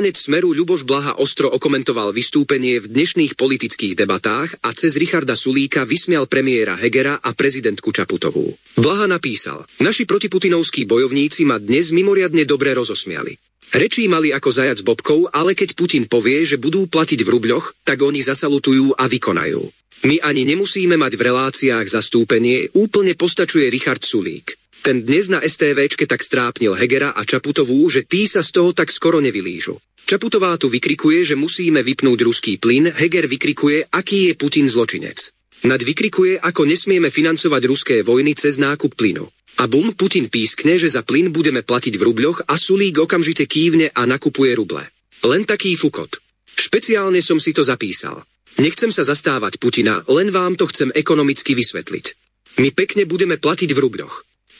Poslanec Smeru Ľuboš Blaha ostro okomentoval vystúpenie v dnešných politických debatách a cez Richarda Sulíka vysmial premiéra Hegera a prezidentku Čaputovú. Blaha napísal, naši protiputinovskí bojovníci ma dnes mimoriadne dobre rozosmiali. Rečí mali ako zajac bobkov, ale keď Putin povie, že budú platiť v rubľoch, tak oni zasalutujú a vykonajú. My ani nemusíme mať v reláciách zastúpenie, úplne postačuje Richard Sulík. Ten dnes na STVčke tak strápnil Hegera a Čaputovú, že tí sa z toho tak skoro nevylížu. Čaputová tu vykrikuje, že musíme vypnúť ruský plyn, Heger vykrikuje, aký je Putin zločinec. Nad vykrikuje, ako nesmieme financovať ruské vojny cez nákup plynu. A bum, Putin pískne, že za plyn budeme platiť v rubľoch a Sulík okamžite kývne a nakupuje ruble. Len taký fukot. Špeciálne som si to zapísal. Nechcem sa zastávať Putina, len vám to chcem ekonomicky vysvetliť. My pekne budeme platiť v rubľoch.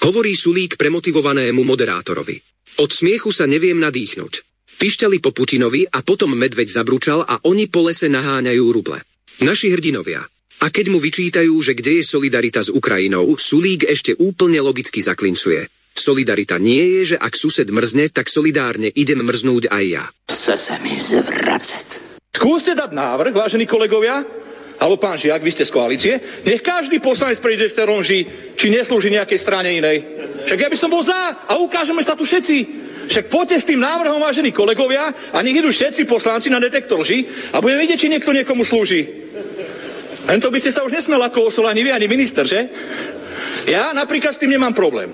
Hovorí Sulík premotivovanému moderátorovi. Od smiechu sa neviem nadýchnuť. Pišťali po Putinovi a potom medveď zabručal a oni po lese naháňajú ruble. Naši hrdinovia. A keď mu vyčítajú, že kde je solidarita s Ukrajinou, Sulík ešte úplne logicky zaklincuje. Solidarita nie je, že ak sused mrzne, tak solidárne idem mrznúť aj ja. Chce sa mi zvracet. Skúste dať návrh, vážení kolegovia, alebo pán Žiak, vy ste z koalície, nech každý poslanec prejde v ronži, či neslúži nejakej strane inej. Však ja by som bol za a ukážeme sa tu všetci. Však poďte s tým návrhom, vážení kolegovia, a nech idú všetci poslanci na detektor lži a budeme vidieť, či niekto niekomu slúži. Len to by ste sa už nesmel ako osol ani vy, ani minister, že? Ja napríklad s tým nemám problém.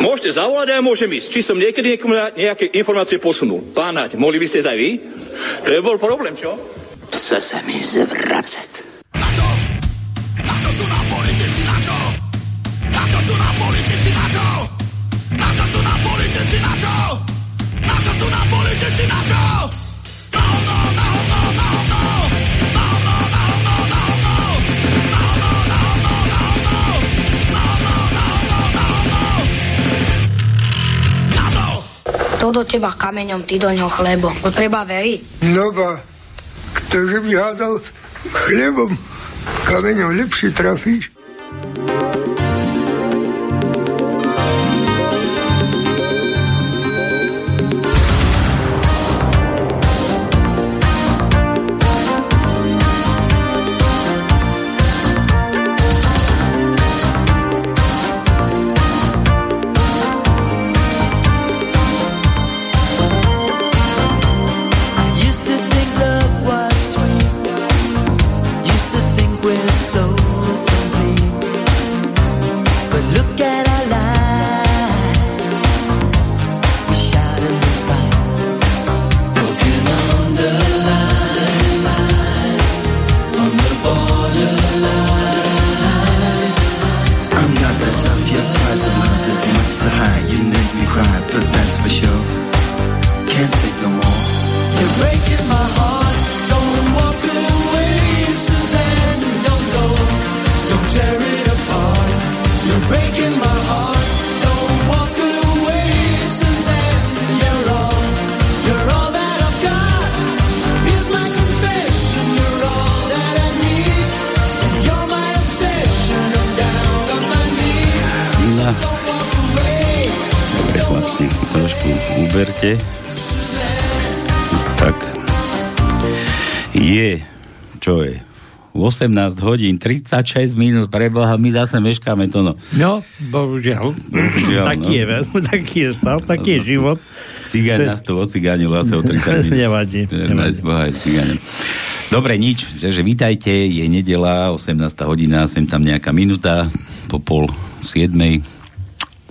Môžete zavolať a ja môžem ísť. Či som niekedy niekomu nejaké informácie posunul. Pán Naď, mohli by ste aj vy? To je bol problém, čo? Chce sa mi zvracet. Na čo? Na čo sú nám politici, na čo? Na čo sú nám politici, na čo? Na čo sú nám politici, na čo? Na čo sú nám politici, na čo? Na hovno, na hovno, na hovno! Na hovno, na hovno, na hovno! Na hovno, na hovno, na hovno! Na hovno, na hovno, na hovno! Na to! To do teba kameňom, ty do ňoho chlebom. To treba veriť. No ba, ktože by hádal chlebom, kameňom lepšie trafíš. Used Je, čo je? 18 hodín, 36 minút, preboha, my zase meškáme to, no. No, bohužiaľ. Bohužiaľ, taký, no. je, taký je stav, taký je život. Cigáň nás to ocigánil asi o 30 minút. Nevadí, nevadí. Boha. Dobre, nič, že, že vítajte, je nedela, 18 hodina, sem tam nejaká minúta, po pol siedmej.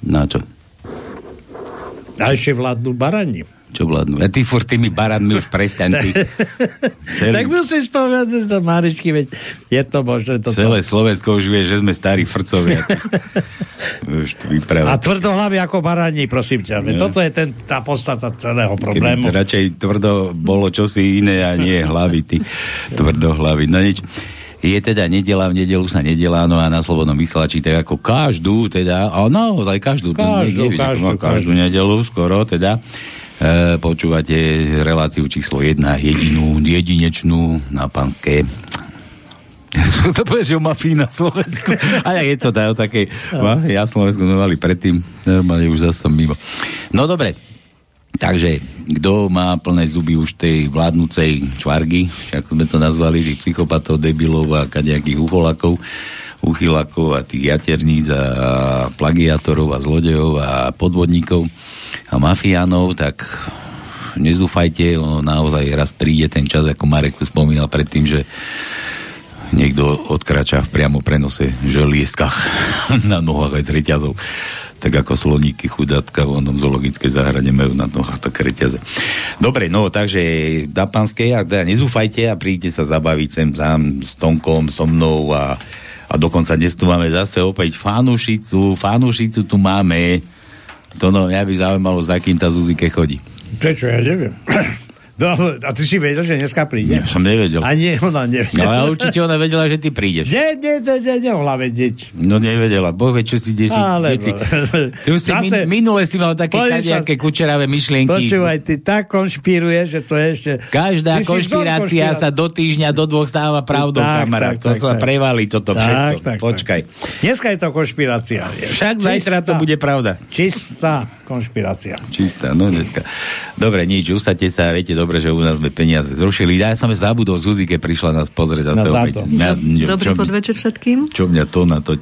Na čo? A ešte vládnu barani. Čo vládnu? A ty furt tými baranmi už prestaň. Ty. Celý- Tak musíš povedať to Maričky, veď je to možné. To Celé Slovensko už vie, že sme starí frcovia. už to A tvrdohlavy ako baraní, prosím ťa. Veď No. Toto je ten, tá podstata celého Keby problému. to radšej tvrdo bolo čosi iné a nie hlavy, ty tvrdo hlavy. No nič. Je teda nedela, v nedelu sa nedelá, no a na Slobodnom vysielači tak ako každú, teda, a naozaj každú, to Každú, každú, no, každú nedelu skoro, teda, e, počúvate reláciu číslo 1, jedinú, jedinečnú na panské to povie, že mafii na Slovensku. A je to tá, o takej, ja Slovensku sme mali predtým, normálne už zase som mimo. No dobre, takže kto má plné zuby už tej vládnúcej čvargy, ako sme to nazvali, tých psychopatov, debilov a kadejakých uholakov, uchylakov a tých jaterníc a plagiátorov a zlodejov a podvodníkov a mafiánov, tak nezúfajte, ono naozaj raz príde ten čas, ako Marek tu spomínal predtým, že niekto odkrača v priamo prenose želieskach na nohách aj z reťazov. Tak ako sloníky chudátka v onom zoologickej záhrade majú na nohách také reťaze. Dobre, no takže na pánskej, a teda nezúfajte a príďte sa zabaviť sem sám s Tonkom, so mnou a, a dokonca dnes tu máme zase opäť Fanušicu, Fanušicu tu máme. To no, mňa by zaujímalo, za kým tá Zuzike chodí. Prečo, ja neviem. No, a ty si vedel, že dneska príde? Ja som nevedel. A nie, ona No nevedela. ale určite ona vedela, že ty prídeš. Nie, nie, nie, nie, nemohla vedieť. No nevedela, boh vie, čo si kde si... Ale... ty, ty už si min, minule si mal také kadejaké kučeravé myšlienky. Počúvaj, ty tak konšpiruješ, že to je ešte... Každá konšpirácia sa do týždňa, do dvoch stáva pravdou, Tak, kamarát. tak, To tak, sa tak. prevalí toto Tak, všetko. tak, Počkaj. Dneska je to konšpirácia. Však zajtra to bude pravda. Čistá konšpirácia. Čistá, no dneska. Dobre, nič, usadte sa, viete dobre, že u nás sme peniaze zrušili. Ja som zabudol, Zuzike prišla nás pozrieť Na opäť. Mňa, mňa, Dobrý čo, podvečer všetkým. čo mňa to natoť.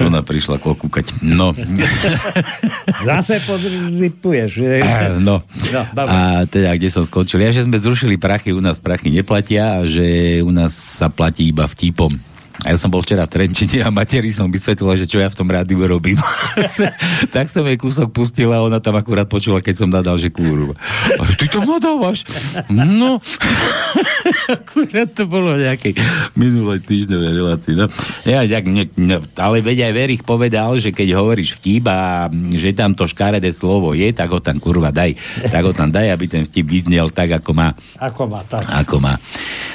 To na prišla kokúkať. No. Zase podripuješ. Ah, No. No, dobre. A teda, kde som skončil? Ja, že sme zrušili prachy, u nás prachy neplatia a že u nás sa platí iba vtipom. A ja som bol včera v Trenčine a materi som vysvetlila, že čo ja v tom rádiu robím. tak som jej kúsok pustila a ona tam akurát počula, keď som nadal, že kúru. A ty to nadávaš? No. akurát to bolo v nejakej minulej týždňovej relácii. No. Ja, tak, ne, ne, ale veď aj Verich povedal, že keď hovoríš vtip a že tam to škaredé slovo je, tak ho tam kurva daj. Tak ho tam daj, aby ten vtip vyznel tak, ako má. Ako má, tak. Ako má.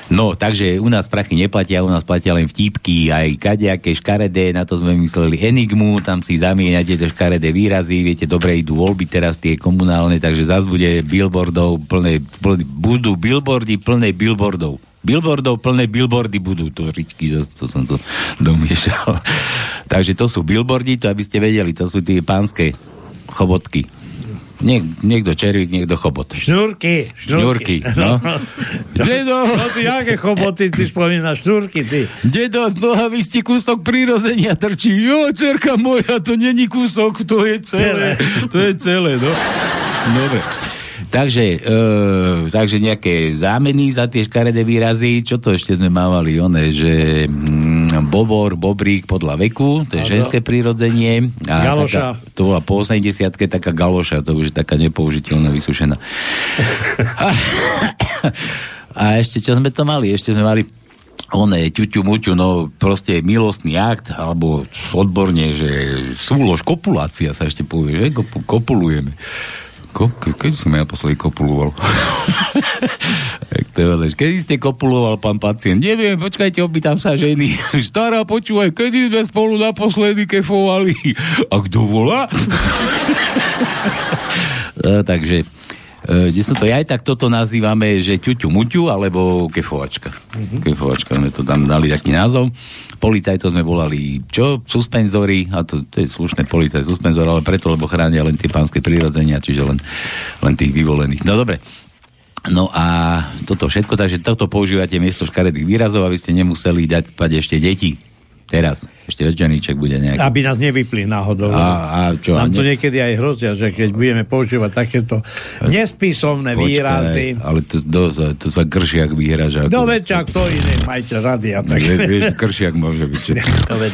No, takže u nás prachy neplatia, u nás platia len vtípky, aj kadejaké škaredé, na to sme mysleli enigmu, tam si zamieňate tie škaredé výrazy, viete, dobre idú voľby teraz tie komunálne, takže zás bude billboardov plné, plné, budú billboardy plné billboardov. Billboardov plné billboardy budú, to ričky, to som to domiešal. takže to sú billboardy, to aby ste vedeli, to sú tie pánske chobotky. Niek, niekto červík, niekto chobot. Šnúrky, Šnúrky, no. Dedo! No ty, aké choboty, ty spomínaš šnúrky, ty. Dedo, z nohavy ste kúsok prírozenia trčí. Jo, cerka moja, to není kúsok, to je celé. To je celé, no. Dobre. Takže, e, takže nejaké zámeny za tie škaredé výrazy. Čo to ešte sme mávali? One, že mm, bobor, bobrík podľa veku, to je Áno. ženské prírodzenie. A Galoša. Taká, to bola po 80 taká galoša, to už je taká nepoužiteľná, vysušená. a, a ešte, čo sme to mali? Ešte sme mali oné ťuťu muťu, no proste milostný akt, alebo odborne, že súlož, kopulácia sa ešte povie, že Kopu, kopulujeme. Ko, ke, keď som ja naposledy kopuloval? Kedy ste kopuloval, pán pacient? Neviem, počkajte, opýtam sa ženy. Stará, počúvaj, kedy sme spolu naposledy kefovali? A kto volá? E, takže kde som to, ja aj tak toto nazývame, že ťuťu muťu, alebo kefovačka. Mm-hmm. Kefovačka, sme to tam dali taký názov. Policajto sme volali, čo? Suspenzory, a to, to je slušné policaj, suspenzor, ale preto, lebo chránia len tie pánske prírodzenia, čiže len, len tých vyvolených. No dobre. No a toto všetko, takže toto používate miesto škaredých výrazov, aby ste nemuseli dať spať ešte deti. Teraz. Ešte večerníček bude nejaký. Aby nás nevypli náhodou. A, a čo? Nám to ne- niekedy aj hrozia, že keď budeme používať takéto nespísomné Počkaj, výrazy. Ale to, to, to, to sa kršiak vyhraža. No veď, ak to iný majiteľ rady a tak. Vieš, vieš, kršiak môže byť. Že... No, veď,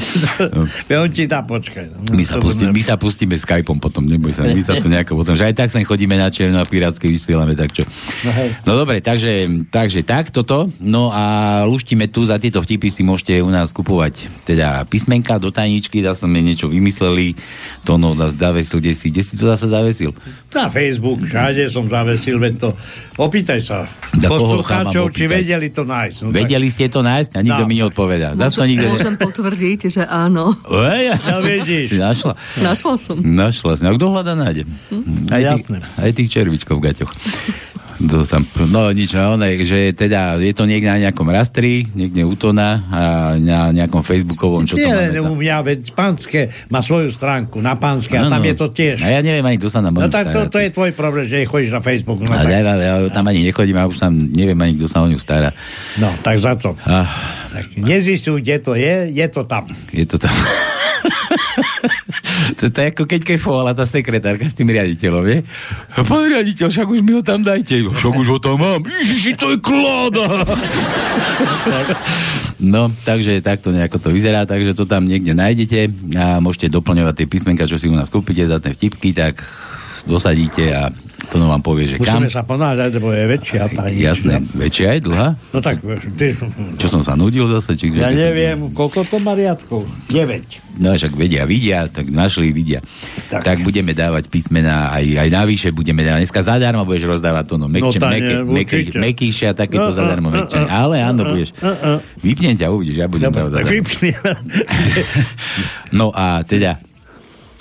veď on ti dá počkaj. No, My sa, to pustí, my sa pustíme Skypeom potom, neboj sa, my sa to nejako potom, že aj tak sem chodíme na černo a pirátske vysielame, tak čo. No hej. No dobre, takže, takže tak toto, no a luštíme tu, za tieto vtipy si môžete u nás kupovať teda písmenka do tajničky, zase sme niečo vymysleli, to no zase zavesil, kde si, kde si to zase zavesil? Na Facebook, všade som zavesil, veď to... Opýtaj sa Da poslucháčov, či vedeli to nájsť. No, Vedeli ste to nájsť? A nikto No. mi neodpovedá. Zase to nikto... Môžem potvrdiť, že áno. Ej, No vidíš. Našla? Našla som. Našla si. A kto hľada nájde? Aj, tých, Jasné. aj tých červičkov v gaťoch. To tam, no nič, no, one, že teda je to niekde na nejakom rastri, niekde u Tona a na nejakom facebookovom, čo to Nie máme len tam. u mňa, veď Pánske má svoju stránku na Pánske a tam je to tiež. A ja neviem ani, kto sa nám No tak to, to je tvoj problém, že chodíš na Facebook. No, a tak, ja, ja, tam ani nechodím a už tam neviem ani, kto sa o ňu stará. no tak za to. A, Tak nezistujú, kde to je, je to tam. je to tam. To, to je ako keď kefovala tá sekretárka s tým riaditeľom, nie? Pán riaditeľ, však už mi ho tam dajte. Však už ho tam mám. Ježiši, to je kláda. No, takže takto nejako to vyzerá, takže to tam niekde nájdete a môžete doplňovať tie písmenka, čo si u nás kúpite za tie vtipky, tak dosadíte a to no vám povie, že kam. Musíme sa ponáhľať, lebo je väčšia tá Jasné, väčšia aj dlhá? No tak, ty, Čo som sa nudil zase? Či, ja keď som- neviem, koľko to má riadkov? 9. No však vedia, vidia, tak našli, vidia. Tak, tak budeme dávať písmená aj, aj navyše budeme dávať. Dneska zadarmo budeš rozdávať to, no, mekče, tá meké, nie, meké, určite. mekýšia, takéto No, zadarmo no, mekče. no, Ale áno, no, budeš. no, no. Vypnem ťa, uvidíš, ja budem Dobre, dávať zadarmo. No a teda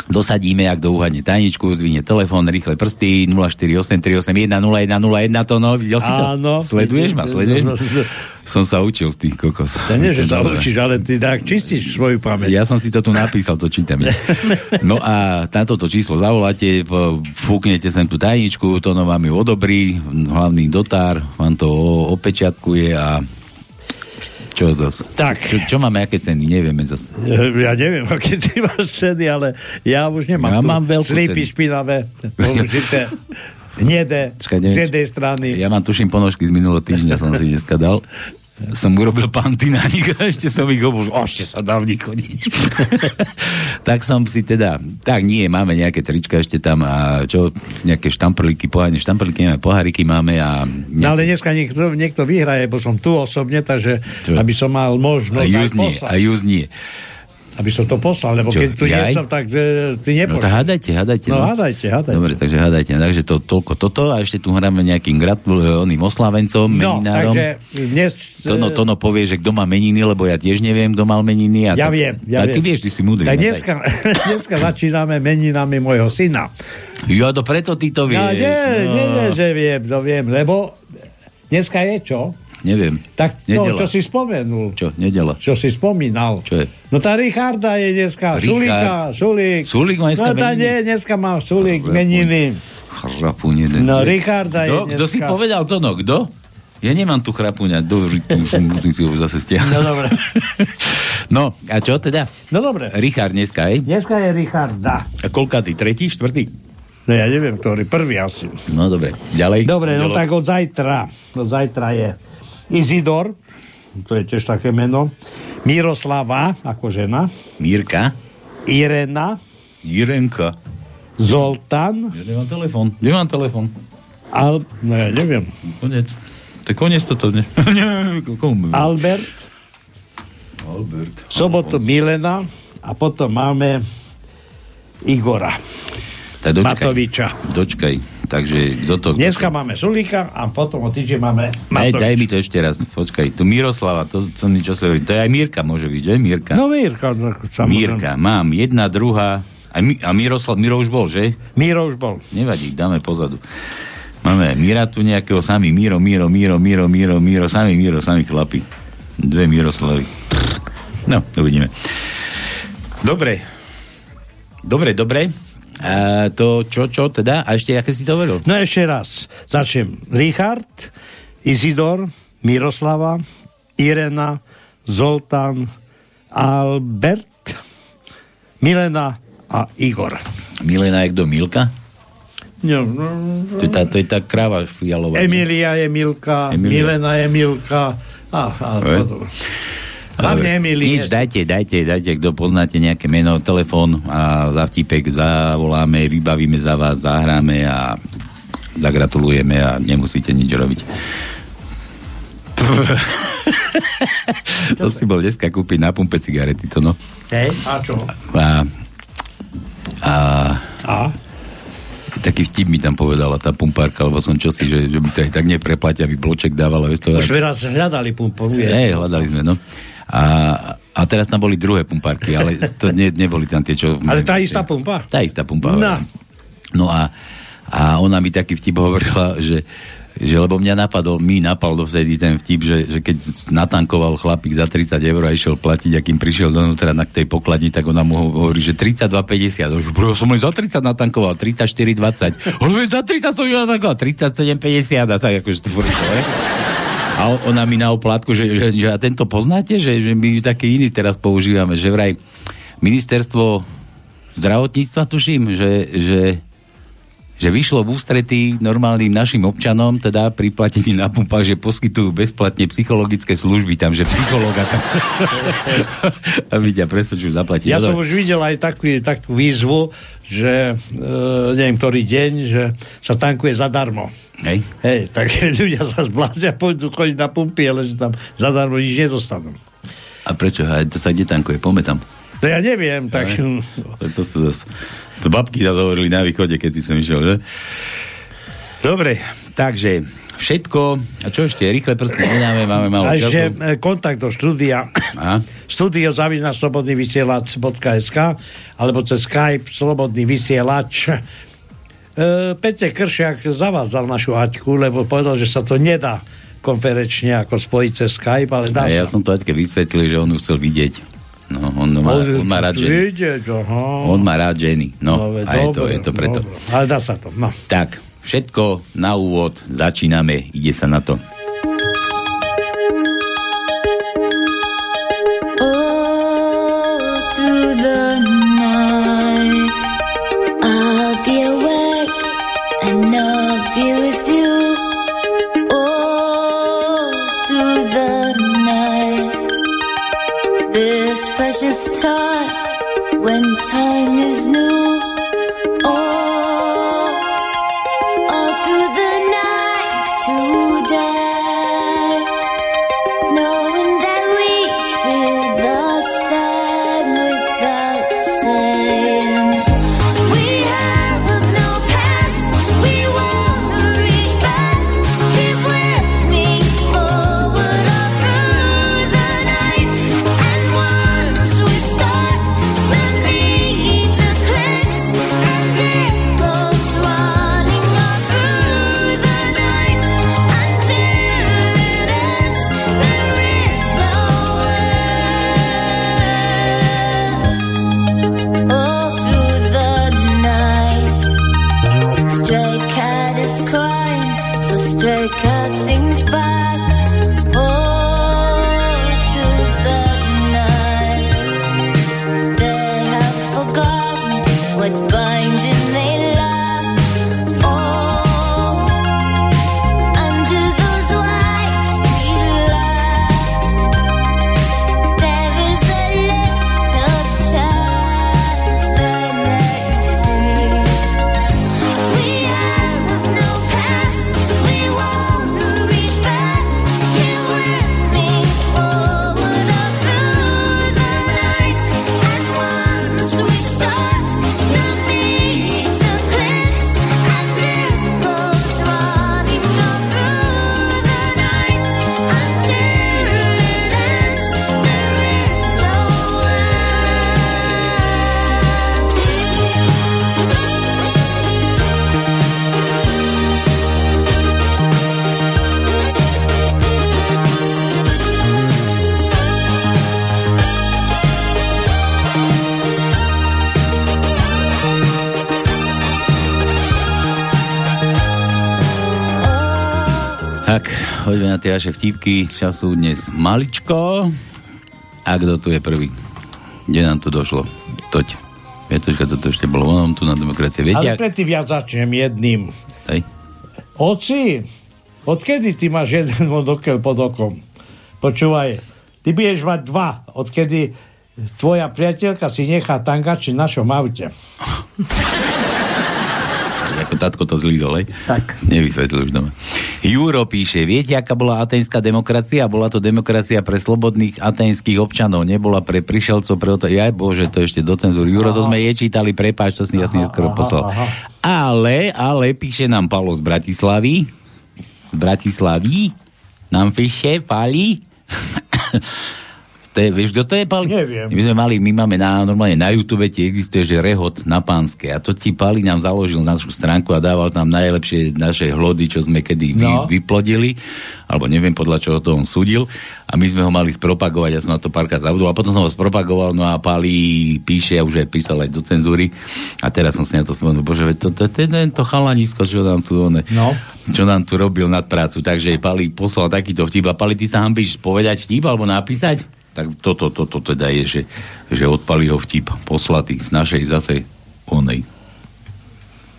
dosadíme, ak douhadne tajničku, zvine telefón, rýchle prsty, 0483810101, to no, videl si to? Áno. Sleduješ ma, sleduješ ma? Som sa učil, ty kokos. Ja nie, že sa učíš, ale ty tak čistíš svoju pamäť. Ja som si to tu napísal, to čítam. ja. No a na toto číslo zavoláte, fúknete sem tú tajničku, to no vám ju odobrí, hlavný dotár vám to opečiatkuje a čo to? Tak. Čo, čo máme, aké ceny? Nevieme zase. Ja neviem, aké ty máš ceny, ale ja už nemám Ja tu mám veľkú slípy cenu. špinavé, použité, hnedé, z jednej strany. Ja mám tuším ponožky z minulého týždňa, som si dneska dal. Som urobil panty na nich a ešte som ich obul, ešte sa dá v nich chodiť. tak som si teda, tak nie, máme nejaké trička ešte tam a čo, nejaké štamprlíky, pohárne štamprlíky, nemáme, poháriky máme a No ale dneska niekto, niekto vyhraje, bo som tu osobne, takže Čo? aby som mal a možnosť aj juz nie, a juz nie. Aby som to poslal, lebo Čo, keď tu nie som, tak e, ty No nepošleš. to hádajte, hádajte. No, hádajte, hádajte. Dobre, takže hádajte. Takže to, toľko toto a ešte tu hráme nejakým gratul, oným oslavencom, No, meninárom. takže dnes... e, Tono, Tono povie, že kto má meniny, lebo ja tiež neviem, kto mal meniny. A Ja tak, viem, ja ty viem. vieš, ty si múdry. Tak no dneska, dneska začíname meninami môjho syna. Jo, to preto ty to vieš. No, nie, no. nie, nie, že viem, to viem, lebo dneska je čo? Neviem. Tak to, Nedela. čo si spomenul. Čo, nedela. Čo si spomínal. Čo je? No tá Richarda je dneska. Richard. Sulíka, Sulík. Sulík má dneska No tá meniny? nie, dneska má Chrapuň. meniny. Chrapuň jeden. No, Richarda je Kto, dneska. kto si povedal to, no? Kto? Ja nemám tu chrapuňa. Do, musím si ho zase stiahnuť. No dobre. No, a čo teda? No dobre. Richard dneska, hej? Dneska je Richarda. A koľkatý? Tretí, štvrtý? No ja neviem, ktorý. Prvý asi. No dobre, ďalej. Dobre, no Ďalej. tak od zajtra. Od zajtra je Izidor, to je tiež také meno. Miroslava, ako žena. Mírka. Irena. Jirenka. Zoltán. Ja nemám telefon. Nemám telefon. Al, no ja neviem. Konec. To je koniec toto. Ne? Albert. Albert. V sobotu Milena a potom máme Igora Tak dočkaj. Matoviča. Dočkaj. Takže kto to... Dneska máme Sulíka a potom o týždeň máme Daj, Matoviča. daj mi to ešte raz, počkaj. Tu Miroslava, to som niečo sa hovorí. To je aj Mírka môže byť, že? Mírka. No Mírka, no, samozrejme. Mírka, mám. Jedna, druhá. A, Mi, a Miroslav, Miro už bol, že? Míro už bol. Nevadí, dáme pozadu. Máme Míra tu nejakého, sami Míro, Míro, Míro, Míro, Míro, Míro, sami Míro, sami chlapi. Dve Miroslavy. No, uvidíme. Dobre. Dobre, dobre. A to čo, čo teda? A ešte, aké si to hovoril? No ešte raz. Začnem. Richard, Izidor, Miroslava, Irena, Zoltán, Albert, Milena a Igor. Milena je kto? Milka? No, no, To je tá, to je tá kráva fialová. Emilia je Milka, Emilia. Milena je Milka. A, a? Hlavne Emilie. Nič, dajte, dajte, dajte, kto poznáte nejaké meno, telefón a za vtipek zavoláme, vybavíme za vás, zahráme a zagratulujeme a nemusíte nič robiť. to si bol dneska kúpiť na pumpe cigarety, to no. Hej, a čo? A, a, A? taký vtip mi tam povedala tá pumpárka, lebo som čosi, že, že by to aj tak nepreplatia, aby bloček dávala. Vieš to, Už raz hľadali pumporu. je. Hej, hľadali sme, no. A, a teraz tam boli druhé pumpárky, ale to ne, neboli tam tie, čo... Ale tá istá pumpa? Tá istá pumpa. No. No a, a ona mi taký vtip hovorila, že že lebo mňa napadol, mi napadol dovtedy ten vtip, že, že keď natankoval chlapík za 30 eur a išiel platiť, a kým prišiel donútra na tej pokladni, tak ona mu hovorí, že 32,50. A už bro, som len za 30 natankoval, 34,20. Ale za 30 som ju natankoval, 37,50 a tak akože to furt? A on- ona mi na oplátku, že, že, že a tento poznáte, že, že my taký iný teraz používame, že vraj ministerstvo zdravotníctva, tuším, že, že, že vyšlo v ústretí normálnym našim občanom, teda pri platení na pumpách, že poskytujú bezplatne psychologické služby tam, že psychológa tam aby ťa presvedčil zaplatiť. Ja No, som už videl aj takú, takú výzvu, že e, neviem, ktorý deň, že sa tankuje zadarmo. Hej. Hej, tak ľudia sa zblázia, pôjdu chodiť na pumpy, ale že tam zadarmo nič nedostanú. A prečo? A to sa kde tankuje? Poďme tam. To ja neviem, tak... To, to sú zase... To babky zase hovorili na východe, keď si som išiel, že? Dobre, takže všetko... A čo ešte? Rýchle prstne nedáme, máme málo A ešte času. e, kontakt do štúdia. A? Studio zavina slobodný vysielač.sk alebo cez Skype slobodný vysielač. E, Peťo Kršiak zavádzal našu Aťku, lebo povedal, že sa to nedá konferenčne ako spojiť cez Skype, ale dá A ja sa. som to Aťke vysvetlil, že on ju chcel vidieť. No, on má, on má rád ženy. Vidieť. On má rád ženy. No, veď a je to, je to preto. dobre. Ale dá sa to, no. Tak, všetko na úvod, začíname, ide sa na to. When time is new. Poďme na tie vaše vtipky. Času dnes maličko. A kto tu je prvý? Kde nám tu došlo? Toď. Vietočka, toto ešte bolo onom tu na demokracie. Viete, Ale predtým ja začnem jedným. Hej. Oci, odkedy ty máš jeden monokel pod okom? Počúvaj, ty budeš mať dva, odkedy tvoja priateľka si nechá tangač v našom aute. Ako tatko to zlízol, hej? Tak. Nevysvetlil už doma. Juro píše, viete, aká bola atenská demokracia? Bola to demokracia pre slobodných atenských občanov, nebola pre prišelcov, pre to... Jaj bože, to ešte do cenzúry. Juro, to sme je čítali, prepáč, to si jasne neskoro poslal. aha. Ale, ale píše nám Palo z Bratislavy. Z Bratislavy. Nám píše, Pali. to je, vieš, kto to je, Pali? Neviem. My sme mali, my máme na, normálne na YouTube, ti existuje, že rehot na pánske. A to ti Pali nám založil našu stránku a dával tam najlepšie naše hlody, čo sme kedy vy, No. vyplodili. Alebo neviem, podľa čoho to on súdil. A my sme ho mali spropagovať, ja som na to párkrát zabudol. A potom som ho spropagoval, no a Pali píše, a už aj písal aj do cenzúry. A teraz som si na to spomenul, bože, to, to, to, to, to chalanisko, čo nám tu, one, No. čo nám tu robil nad prácu. Takže Pali poslal takýto vtip. A Pali, ty sa hambíš povedať vtip alebo napísať? Tak toto, toto to, teda je, že, že od Paliho vtip poslatý z našej zase onej.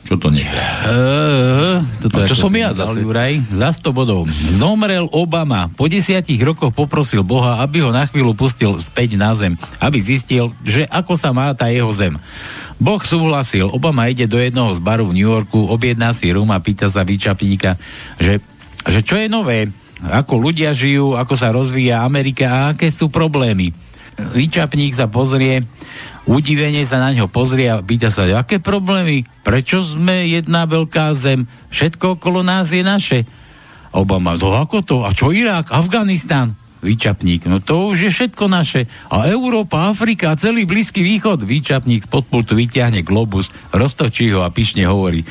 Čo to nie? Uh, Toto no, čo som ja zase- Juraj? Za 100 bodov. Zomrel Obama. Po desiatich rokoch poprosil Boha, aby ho na chvíľu pustil späť na zem, aby zistil, že ako sa má tá jeho zem. Boh súhlasil. Obama ide do jednoho z baru v New Yorku, objedná si rum a pýta sa výčapníka, že, že čo je nové, ako ľudia žijú, ako sa rozvíja Amerika a aké sú problémy. Výčapník sa pozrie, udivene sa na ňo pozrie a pýta sa, aké problémy, prečo sme jedna veľká zem, všetko okolo nás je naše. Obama, no ako to, a čo Irak, Afganistan? Výčapník, no to už je všetko naše. A Európa, Afrika, celý Blízky východ. Výčapník spod pultu vyťahne globus, roztočí ho a pyšne hovorí.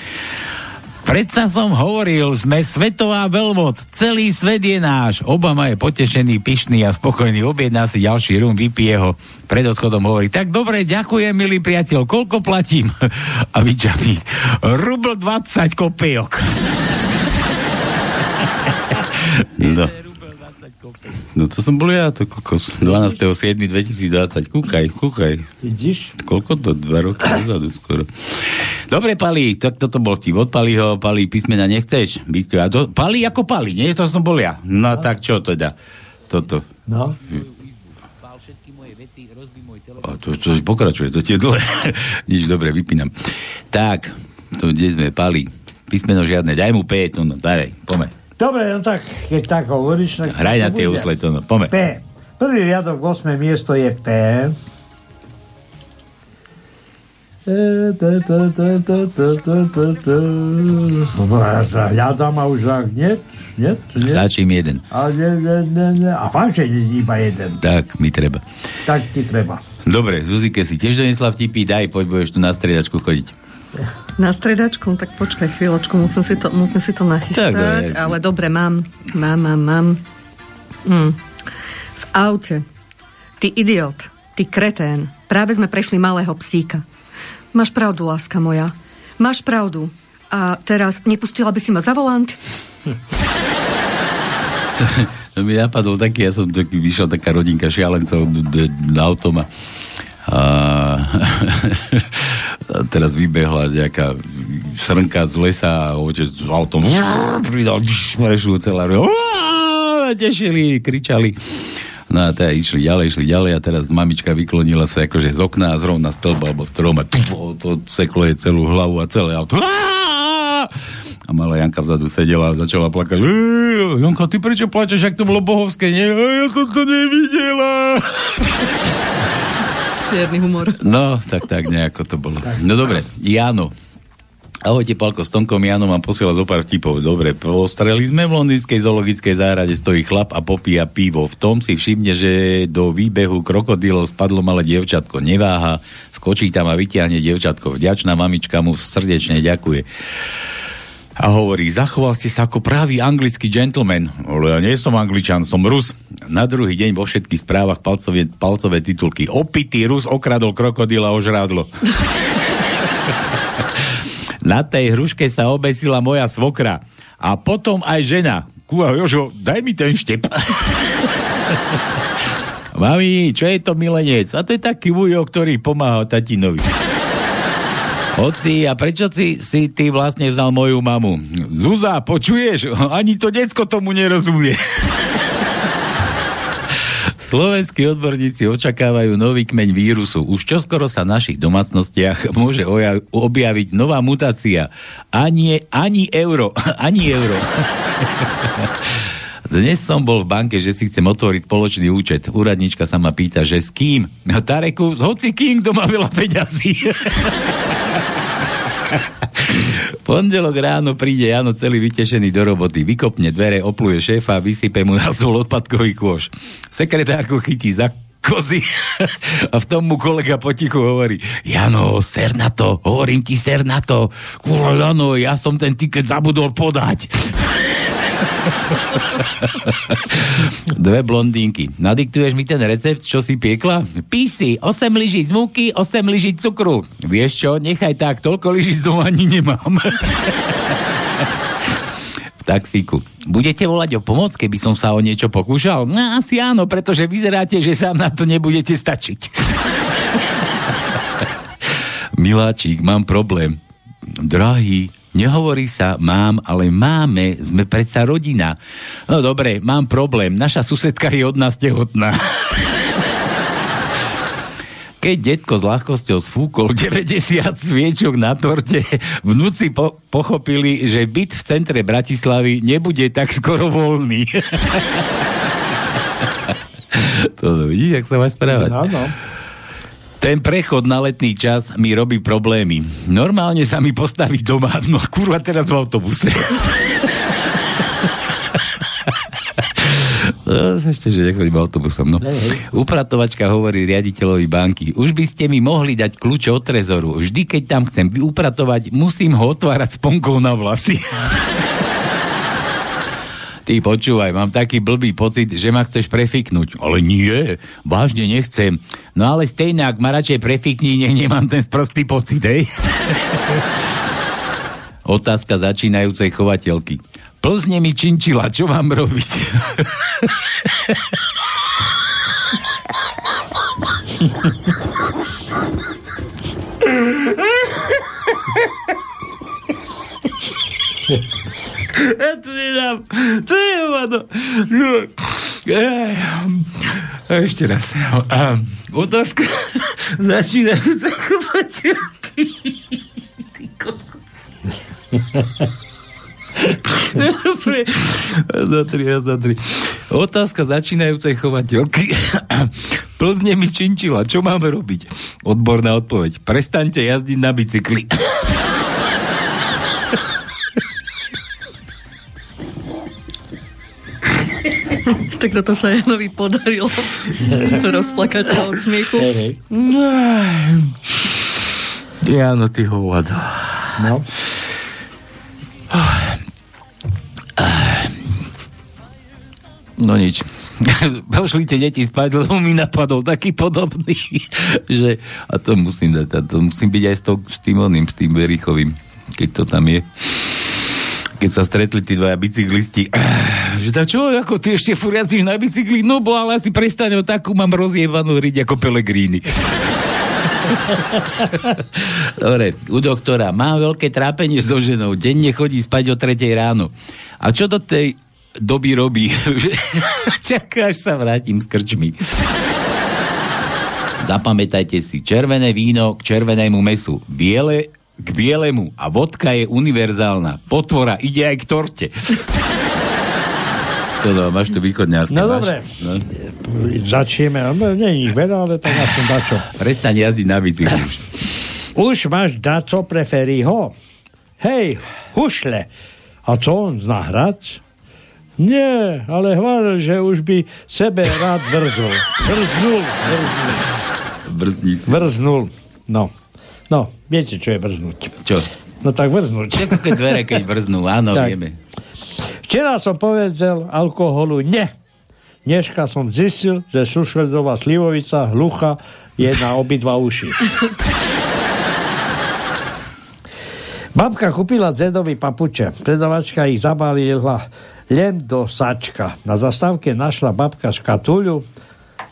Predsa som hovoril, sme svetová veľmoc, celý svet je náš. Obama je potešený, pyšný a spokojný, objedná si ďalší rum, vypije ho. Pred odchodom hovorí, tak dobre, ďakujem, milý priateľ, koľko platím? A vyčapník, rubl 20 kopejok. No. No to som bol ja, to kokos. 12.7.2020. Kúkaj, kúkaj. Vidíš? Koľko to? Dva roky dozadu skoro. Dobre, Pali, tak toto bol vtip. Od Paliho, Pali, písmena nechceš? Bystro, a to, Pali ako Pali, nie? To som bol ja. No tak čo teda? Toto. No. A to, to pokračuje, to tie dlhé. Nič, dobre, vypínam. Tak, to kde sme, Pali? Písmeno žiadne, daj mu P, to no, daj, pome. Dobre, no tak, keď tak hovoríš... Tak Hraj na tie úsle, to no, pome. P. Prvý riadok, 8. miesto je P. Hľadám a už ak nie, nie, nie. Stačí mi jeden. A, nie, nie, nie, nie. a fakt, že nie iba jeden. Tak, mi treba. Tak ti treba. Dobre, Zuzike si tiež donesla vtipy, daj, poď, budeš tu na striedačku chodiť. Na stredačku, tak počkaj chvíľočku, musím si to, musím si to nachystať, Tak, ale dobre, mám, mám, mám, mám. Hm. V aute. Ty idiot, ty kretén, práve sme prešli malého psíka. Máš pravdu, láska moja. Máš pravdu. A teraz nepustila by si ma za volant? To mi napadol taký, ja som taký, vyšla taká rodinka šialencov na autom a teraz vybehla nejaká srnka z lesa a otec s autom pridal, prešlo celá tešili, kričali. No a teda išli ďalej, išli ďalej a teraz mamička vyklonila sa akože z okna a zrovna stĺb alebo strom a tufo, to seklo jej celú hlavu a celé auto. A malá Janka vzadu sedela a začala plakať. "Ej, Janka, ty prečo plačeš, ak to bolo bohovské? Nie, "A ja som to nevidela. Čierny humor. No, tak, tak nejako to bolo. No dobre, Jano. Ahojte, Palko, s Tomkom Janom vám posiela zo pár vtipov. Dobre, postreli sme v londýnskej zoologickej záhrade, stojí chlap a popíja pivo. V tom si všimne, že do výbehu krokodílov spadlo malé dievčatko. Neváha, skočí tam a vytiahne dievčatko. Vďačná mamička mu srdečne ďakuje. A hovorí, zachoval ste sa ako pravý anglický gentleman. Ale ja nie som angličan, som Rus. Na druhý deň vo všetkých správach palcové, palcové titulky. Opitý Rus okradol krokodíla o žrádlo. Na tej hruške sa obesila moja svokra. A potom aj žena. Kúha, Jožo, daj mi ten štep. Mami, čo je to milenec? A to je taký ujo, ktorý pomáha tatinovi. Oci, a prečo si, si ty vlastne vzal moju mamu? Zuza, počuješ? Ani to decko tomu nerozumie. Slovenskí odborníci očakávajú nový kmeň vírusu. Už čoskoro sa v našich domácnostiach môže oja- objaviť nová mutácia. Ani, ani euro. Ani euro. Dnes som bol v banke, že si chcem otvoriť spoločný účet. Úradnička sa ma pýta, že s kým? Tareku, s hoci kým, kto má veľa peňazí. Pondelok ráno príde Jano celý vytešený do roboty, vykopne dvere, opluje šéfa, vysype mu na stôl odpadkový kôš. Sekretárku chytí za kozy a v tom mu kolega potichu hovorí Jano, ser na to, hovorím ti ser na to. Kurva, ja som ten tiket zabudol podať. Dve blondínky. Nadiktuješ mi ten recept, čo si piekla? Píš si, 8 lyží z múky, 8 lyží cukru. Vieš čo, nechaj tak, toľko lyží z domu ani nemám. v taxíku. Budete volať o pomoc, keby som sa o niečo pokúšal? No asi áno, pretože vyzeráte, že sám na to nebudete stačiť. Miláčik, mám problém. Drahý, nehovorí sa mám, ale máme, sme predsa rodina. No dobre, mám problém, naša susedka je od nás tehotná. Keď detko s ľahkosťou sfúkol 90 sviečok na torte, vnúci po- pochopili, že byt v centre Bratislavy nebude tak skoro voľný. to vidíš, jak sa máš správať? Áno. Ten prechod na letný čas mi robí problémy. Normálne sa mi postaví doma, no kurva teraz v autobuse. No, ešte, že nechodím autobusom. No. Upratovačka hovorí riaditeľovi banky, už by ste mi mohli dať kľúče od trezoru. Vždy, keď tam chcem upratovať, musím ho otvárať sponkou na vlasy. Ty počúvaj, mám taký blbý pocit, že ma chceš prefiknúť. Ale nie, vážne nechcem. No ale stejne, ak ma radšej prefikni, nech nemám ten sprostý pocit, hej? Otázka začínajúcej chovateľky. Plzne mi činčila, čo mám robiť? Ja to nedám. To je ono. No. Ej, Ešte raz. A, otázka chovateľky. Ty kokos. Dobre. Tri, za tri. Otázka začínajúcej chovateľky. Plzne mi činčila, čo máme robiť? Odborná odpoveď. Prestaňte jazdiť na bicykli. tak toto sa Janovi podarilo rozplakať sa od smiechu. Áno, ty hovado. No. No nič. Pošli tie deti spať, lebo mi napadol taký podobný, že a to musím dať, a to musím byť aj s, to, s tým oným, s tým Verichovým, keď to tam je. Keď sa stretli tí dvaja bicyklisti, že tak čo, ako ty ešte furt jazdíš na bicykli? No bo, ale asi prestaň, o takú mám rozjevanú riť ako Pelegrini. Dobre, u doktora. Mám veľké trápenie so ženou. Denne chodí spať o 3 ráno. A čo do tej doby robí? Čaká, až sa vrátim s krčmi. Zapamätajte si, červené víno k červenému mesu. Biele k bielemu. A vodka je univerzálna. Potvora ide aj k torte. To no, máš tu východňarské. No máš? dobre. No. Začneme, no, nie je ich veľa, ale tak aspoň dačo. Prestaň jazdiť na bicykli už. Už máš daco preferí ho. Hej, hušle. A co on zná hrať? Nie, ale hovoril, že už by sebe rád vrznul. Vrznul, vrznul. Si. Vrznul. No. No, viete, čo je vrznúť. Čo? No tak vrznúť. Čo také dvere, keď vrznú? Áno, Tak. vieme. Včera som povedal alkoholu ne. Dneska som zistil, že sušveldová slivovica hlucha je na obidva uši. Babka kúpila Zedovi papuče. Predavačka ich zabalila len do sačka. Na zastávke našla babka škatuľu.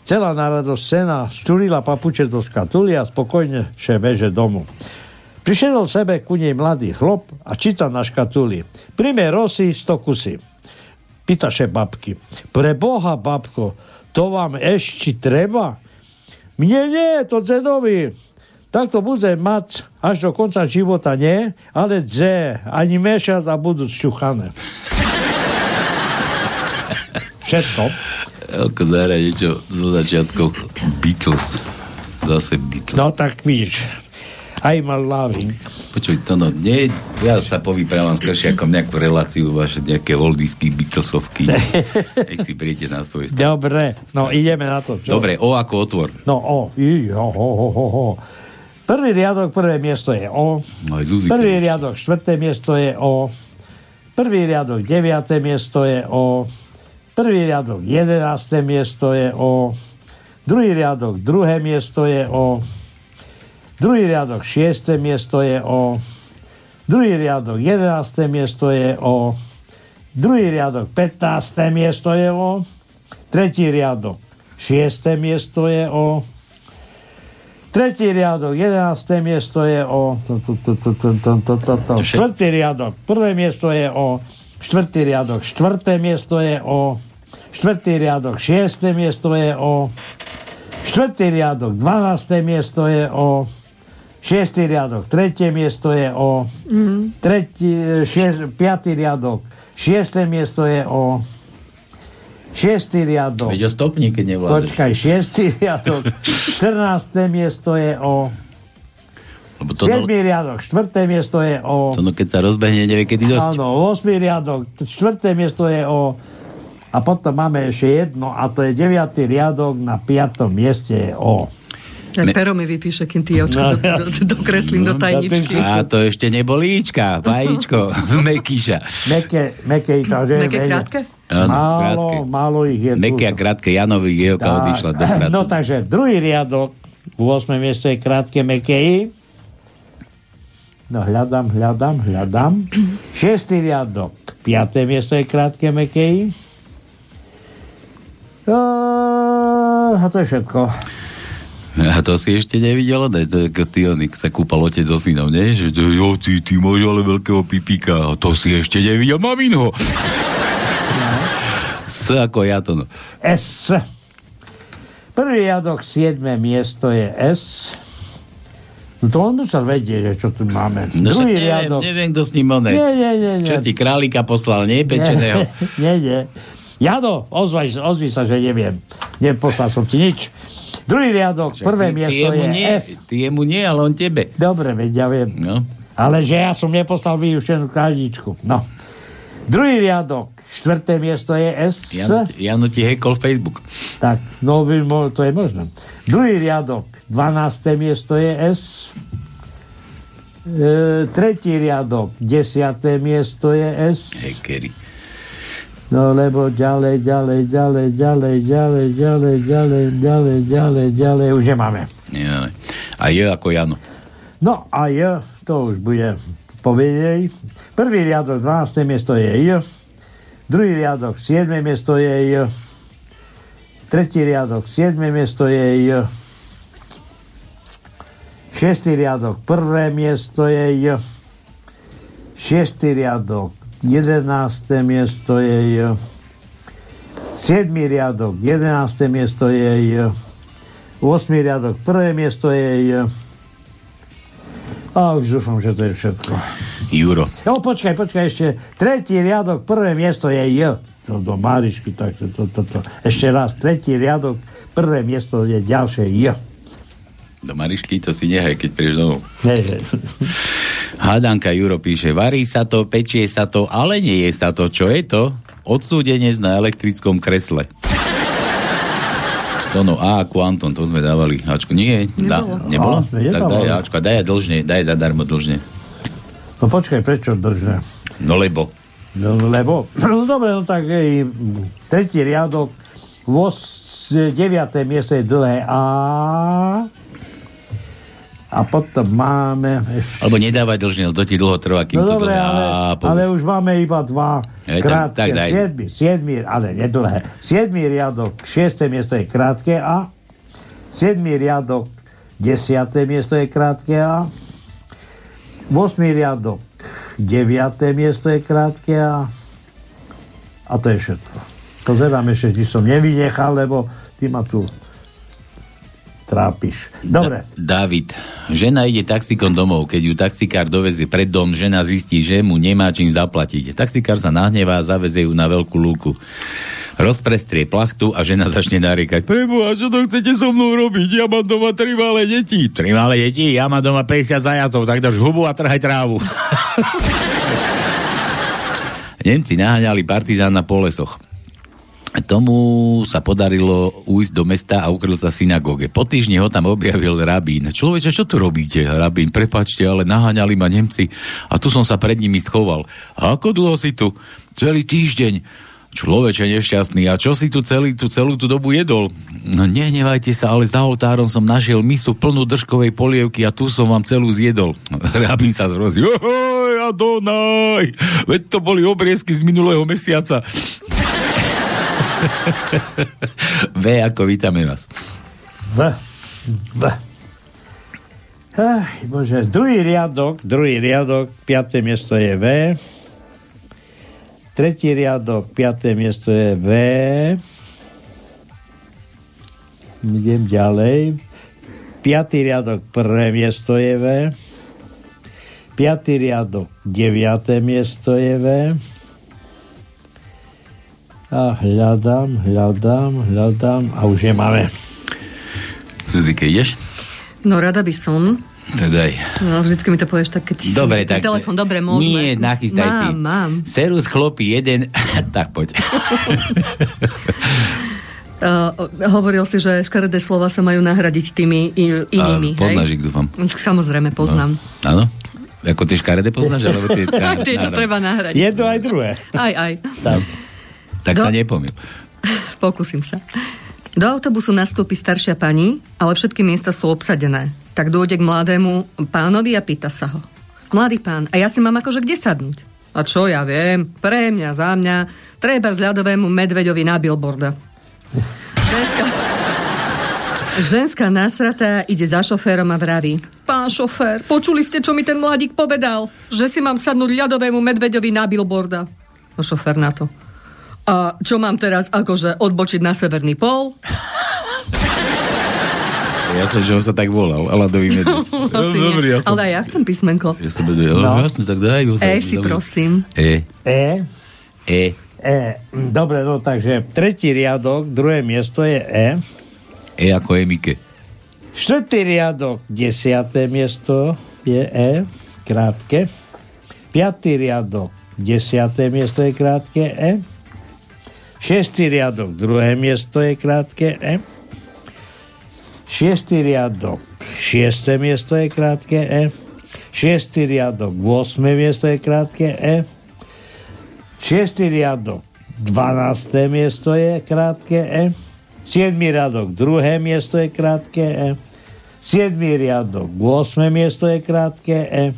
Celá na radosť cena štúrila papuče do škatuly a spokojne še veže domu. Prišiel sebe ku nej mladý chlop a číta na škatuli. Prime rosy 100 kusy. Pýtaše babky. Pre Boha, babko, to vám ešte treba? Mne nie, to dzedovi. Tak to bude mať až do konca života nie, ale dze, ani mešac a budú šťuchané. Všetko. Elko zahra niečo zo začiatkov Beatles. Zase Beatles. No tak víš, aj mal loving. Počuj, to no, nie, ja sa povyprávam s Kršiakom nejakú reláciu, vaše nejaké oldisky, Beatlesovky. Nech si príjete na svoje strany. Dobre, no ideme na to. Čo? Dobre, O ako otvor. No o, i, ho, ho, ho, ho. Prvý riadok, prvé miesto je O. No aj Zuzike. Prvý riadok, štvrté miesto je O. Prvý riadok, deviaté miesto je O. Prvý riadok 11. miesto je o, druhý riadok druhé miesto je o, druhý riadok 6. miesto je o, druhý riadok 11. miesto je o, druhý riadok 15. miesto je o, tretí riadok 6. miesto je o, tretí riadok 11. miesto je o, štvrtý riadok prvé miesto je o, Štvrtý riadok, štvrté miesto je o... Štvrtý riadok, šiesté miesto je o... Štvrtý riadok, 12. miesto je o... Šiestý riadok, tretie miesto je o... Mm. Tretí, šiest, piatý riadok, šiesté miesto je o... Šiestý riadok. Veď o stopni, keď nevládeš. Počkaj, šiestý riadok, 14. miesto je o... Lebo to, no, 7. riadok, 4. miesto je o... to no, keď sa rozbehne, nevie, kedy dosť. Áno, 8. riadok, 4. miesto je o... A potom máme ešte jedno, a to je 9. riadok, na 5. mieste je o... Aj pero mi vypíše, kým ty očka No, do, do, dokreslím do tajničky. A to ešte nebolíčka, vajíčko, mekíša. Meké, meké, takže... Meké krátke? Áno, málo, krátke. málo ich je. Meké a krátke, Janovi Geoka Tak. odišla do práce. No takže druhý riadok, v 8. miesto je krátke meké I. No hľadám, hľadám, hľadám. Šiestý riadok, 5. miesto je krátke meké I. A to je všetko. A to si ešte nevidela, daj to ty, onik sa kúpal otec so synom, nie? Že to, jo, ty, ty máš ale veľkého pipíka. A to si ešte nevidel maminho. S ako ja to no. S. Prvý riadok, 7. miesto je S. No to on musel vedieť, že čo tu máme. No však Druhý neviem, riadok. neviem, kto s ním oné. Nie, nie, nie, nie. Čo ti králika poslal, nie? Pečeného. nie, nie. Jado, ozvaj, ozvi sa, že neviem. Neposlal som ti nič. Druhý riadok, prvé ty, miesto ty je nie, S. Ty jemu nie, ale on tebe. Dobre, veď ja viem. No. Ale že ja som neposlal vyušenú krádičku. No. Druhý riadok, štvrté miesto je S. Jano, Jano ti hekol Facebook. Tak, no by mo- to je možné. Druhý riadok, 12. miesto je S. E, tretí riadok, 10. miesto je S. Hekery. No lebo ďalej, ďalej, ďalej, ďalej, ďalej, ďalej, ďalej, ďalej, ďalej, ďalej, už nemáme. Nie, a je ako Jano. No a J, to už bude povedej. Prvý riadok, 12. miesto je J. Druhý riadok, 7. miesto je J. Tretí riadok, 7. miesto je J. Šiestý riadok, prvé miesto je J. Šiestý riadok, 11. miesto je J. Siedmý riadok, 11. miesto je J. 8. riadok, prvé miesto je J. A už dúfam, že to je všetko. Juro. No počkaj, počkaj, ešte tretí riadok, prvé miesto je J. To do Marišky, tak to, to, to, to. Ešte raz, tretí riadok, prvé miesto je ďalšie J. Do Marišky to si nehaj, keď prídeš domov. Hádanka Juro píše, varí sa to, pečie sa to, ale nie je sa to. Čo je to? Odsúdenec na elektrickom kresle. To no, A ako Anton, to sme dávali. Ačko, nie, dá, Nebolo. nebolo? A, tak daj Ačko, daj dlžne, daj zadarmo dlžne. No počkaj, prečo držne? No lebo. No, lebo, no dobre, no tak ej, tretí riadok, vos, deviaté miesto je dlhé A. A potom máme. Alebo nedávaj dlžne, to ti dlho trvá, kým No to dobre, dlhé ale, A ale už máme iba dva tak- krátke. tak daj. siedmi, siedmi, ale nedlhé. Siedmý riadok, šiesté miesto je krátke A. Siedmý riadok, desiaté miesto je krátke A. 8. riadok, 9. miesto je krátke a, a to je všetko. Pozerám ešte, či som nevynechal, lebo ty ma tu trápiš. Dobre. Da- David, žena ide taxikom domov, keď ju taxikár dovezie pred dom, žena zistí, že mu nemá čím zaplatiť. Taxikár sa nahnevá a zavezie ju na veľkú lúku. Rozprestrie plachtu a žena začne nariekať. Preboha, čo to chcete so mnou robiť? Ja mám doma tri malé deti. Tri malé deti? Ja mám doma 50 zajacov, tak dáš hubu a trhaj trávu. Nemci naháňali partizána po lesoch. Tomu sa podarilo ujsť do mesta a ukryl sa v synagóge. Po týždni ho tam objavil rabín. Človeče, čo tu robíte, rabín? Prepačte, ale naháňali ma Nemci a tu som sa pred nimi schoval. A ako dlho si tu? Celý týždeň. Človeče nešťastný, a čo si tu celý, tú celú tú dobu jedol? No nehnevajte sa, ale za oltárom som našiel misu plnú držkovej polievky a tu som vám celú zjedol. Rabín sa. Ohoj, Adonaj! Veď to boli obriezky z minulého mesiaca. V, ako vítame vás. V. V. Ach, bože, druhý riadok, druhý riadok, piaté miesto je V. Tretí riadok, piaté miesto je V. Idem ďalej. Piatý riadok, prvé miesto je V. Piatý riadok, deviaté miesto je V. A hľadám, hľadám, hľadám a už je máme. Zuzike, ideš? No rada by som. To daj. No, vždycky mi to povieš tak, keď si Dobre, ten tak- telefon, dobre, môžeme. Nie, nachystaj mám, si. Mám, Serus chlopí jeden... tak poď. Uh, hovoril si, že škaredé slova sa majú nahradiť tými i- inými, A Podnážik, dúfam. Samozrejme, poznám. Áno? Ako tie škaredé poznáš? Alebo tie, tá, Tie, čo treba nahradiť. Jedno aj druhé. Aj, aj. Tak. Tak Do- sa nepomil. Pokúsim sa. Do autobusu nastúpi staršia pani, ale všetky miesta sú obsadené. Tak dôjde k mladému pánovi a pýta sa ho. Mladý pán, a ja si mám akože kde sadnúť? A čo ja viem, pre mňa, za mňa, treba z ľadovému medveďovi na billboarda. Ženská, ženská nasratá ide za šoférom a vraví. Pán šofér, počuli ste, čo mi ten mladík povedal? Že si mám sadnúť ľadovému medveďovi na billboarda. No šofér na to. A čo mám teraz, akože odbočiť na severný pol? Ja som, že on sa tak volal. Aladový medveď. Asi nie. Dobrý, ja som... Ale ja chcem písmenko. Ja som vedel, No. no. jasne, tak daj. ho sa- E si dobre. prosím. E. E. E. E. Dobre, no takže tretí riadok, druhé miesto je E. E ako Emike. Štvrtý riadok, desiaté miesto je E, krátke. Piatý riadok, desiaté miesto je krátke E. Šiestý riadok, druhé miesto je krátke E. Šiestý riadok, šiesté miesto je krátke E. Šiestý riadok, 8. miesto je krátke E. Šiestý riadok, 12. miesto je krátke E. 7. riadok, druhé miesto je krátke E. 7. riadok, 8. miesto je krátke E.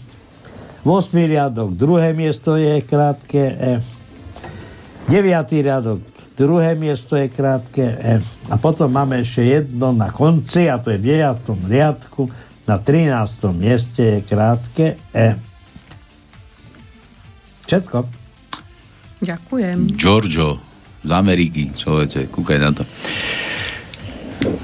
8. riadok, druhé miesto je krátke E. 9. riadok, druhé miesto je krátke E. A potom máme ešte jedno na konci, a to je v 9. riadku, na 13. mieste je krátke E. Všetko. Ďakujem. Giorgio z Ameriky, človeče, kúkaj na to.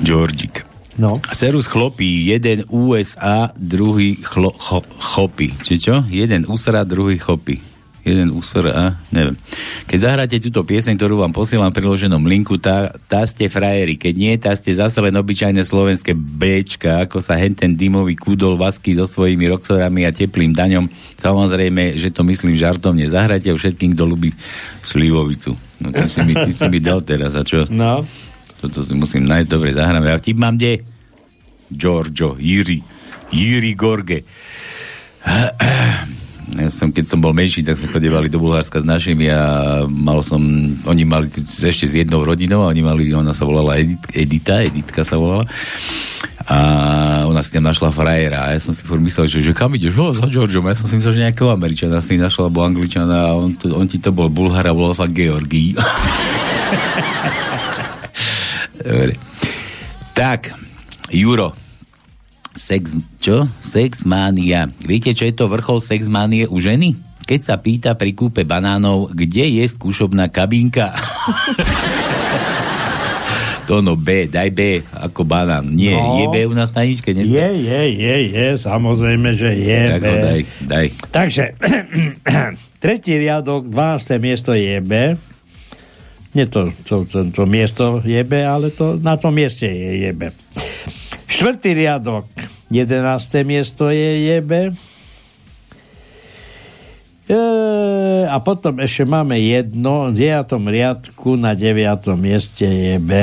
Georgik. No. Serus chlopí, jeden USA, druhý chlo, cho, chopí. Či čo? Jeden usra, druhý chopí. Jeden usra, neviem. Keď zahráte túto pieseň, ktorú vám posielam v priloženom linku, tá, tá ste frajeri. Keď nie, tá ste zase len obyčajné slovenské Bčka, ako sa henten dymový kúdol vasky so svojimi roxorami a teplým daňom. Samozrejme, že to myslím žartovne. Zahrajte všetkým, kto ľubí slivovicu. No to si mi, ty si mi dal teraz, a čo? No. Toto si musím nájsť, dobre, zahráme. A vtip mám kde? Giorgio, Jiri, Jiri Gorge. Ja som, keď som bol menší, tak sme chodevali do Bulharska s našimi a mal som, oni mali ešte s jednou rodinou a oni mali, ona sa volala Edit, Edita, Editka sa volala a ona si tam našla frajera a ja som si furt myslel, že, že kam ideš? Ho, za Georgiom. Ja som si myslel, že nejakého Američana si našla, alebo Angličana a on, to, on ti to bol Bulhar a volal sa Georgii. Dobre. Tak, Juro, Sex, čo? Sexmania. Viete, čo je to vrchol sexmanie u ženy? Keď sa pýta pri kúpe banánov, kde je skúšobná kabínka? to no B, daj B ako banán. Nie, No. je B u nás na ničke dneska? Je, je, je, je, samozrejme, že je. Tak B. daj, daj. Takže, tretí riadok, 12. miesto je B. Nie to, to, to, to miesto je B, ale to, na tom mieste je, je B. Štvrtý riadok, 11. miesto je, je B. E, a potom ešte máme jedno, v 9. riadku na 9. mieste je B.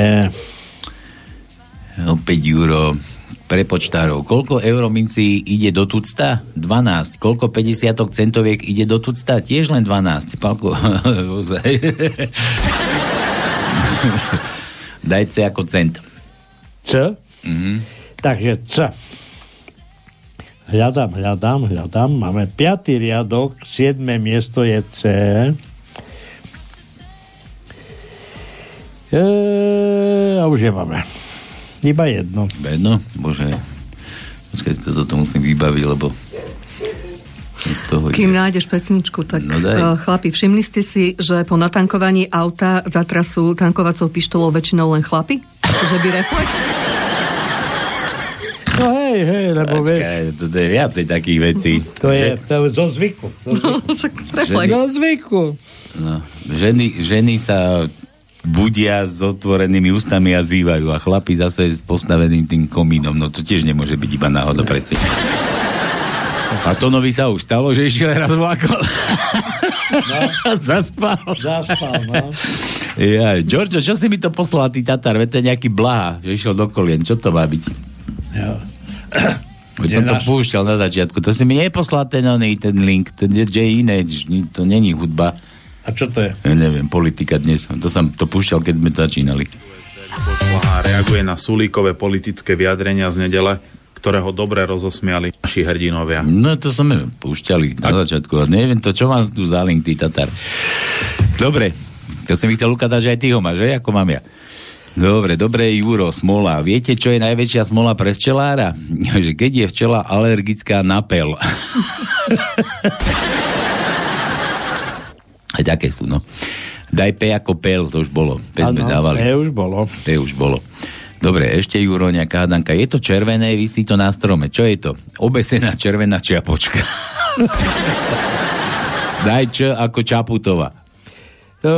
Opäť Juro, prepočtárov. Koľko euromincí ide do tucta? 12. Koľko 50 centoviek ide do tucta? Tiež len 12. Palko, Daj C ako cent. C? Mhm. Takže C. Hľadám, hľadám, hľadám. Máme piatý riadok, siedme miesto je C. E, a už je máme. Iba jedno. Jedno? Bože. Počkaj, toto to musím vybaviť, lebo toho Kým ide. nájdeš pesničku, tak No daj. no chlapi, všimli ste si, že po natankovaní auta zatrasú tankovacou pištolou väčšinou len chlapi? Že by reflex? No hej, hej, lebo vieš, Počkaj, toto je viacej takých vecí. to je, to je zo zvyku. Zo zvyku. Však reflex. Zo zvyku. No, ženy, ženy sa budia s otvorenými ústami a zývajú a chlapi zase s postaveným tým komínom. No to tiež nemôže byť iba náhoda predsa. A Tonovi sa už stalo, že išiel raz vlakom. No. Zaspal. Zaspal, no. Ja, Giorgio, čo si mi to poslal, ty Tatar? Veď to je nejaký blaha, že išiel do kolien. Čo to má byť? Ja. Veď som to púšťal na začiatku. To si mi neposlal ten, oný, ten link. To je že iné. To není hudba. A čo to je? Ja neviem, politika dnes. To som to púšťal, keď sme to začínali. Reaguje na Sulíkové politické vyjadrenia z nedele, ktoré ho dobre rozosmiali naši hrdinovia. No to sme púšťali na začiatku, neviem to, čo mám tu za link, ty Tatar. Dobre, to som mi chcel ukázať, že aj ty ho máš, že? Ako mám ja. Dobre, dobre, Juro, smola. Viete, čo je najväčšia smola pre včelára? že keď je včela alergická na pel. Aj také sú, no. Daj P ako pel, to už bolo. P sme Áno, dávali. P už bolo. P už bolo. Dobre, ešte Juro, nejaká hádanka. Je to červené, vysí to na strome. Čo je to? Obesená červená čiapočka. Daj Č ako Čaputová. Uh,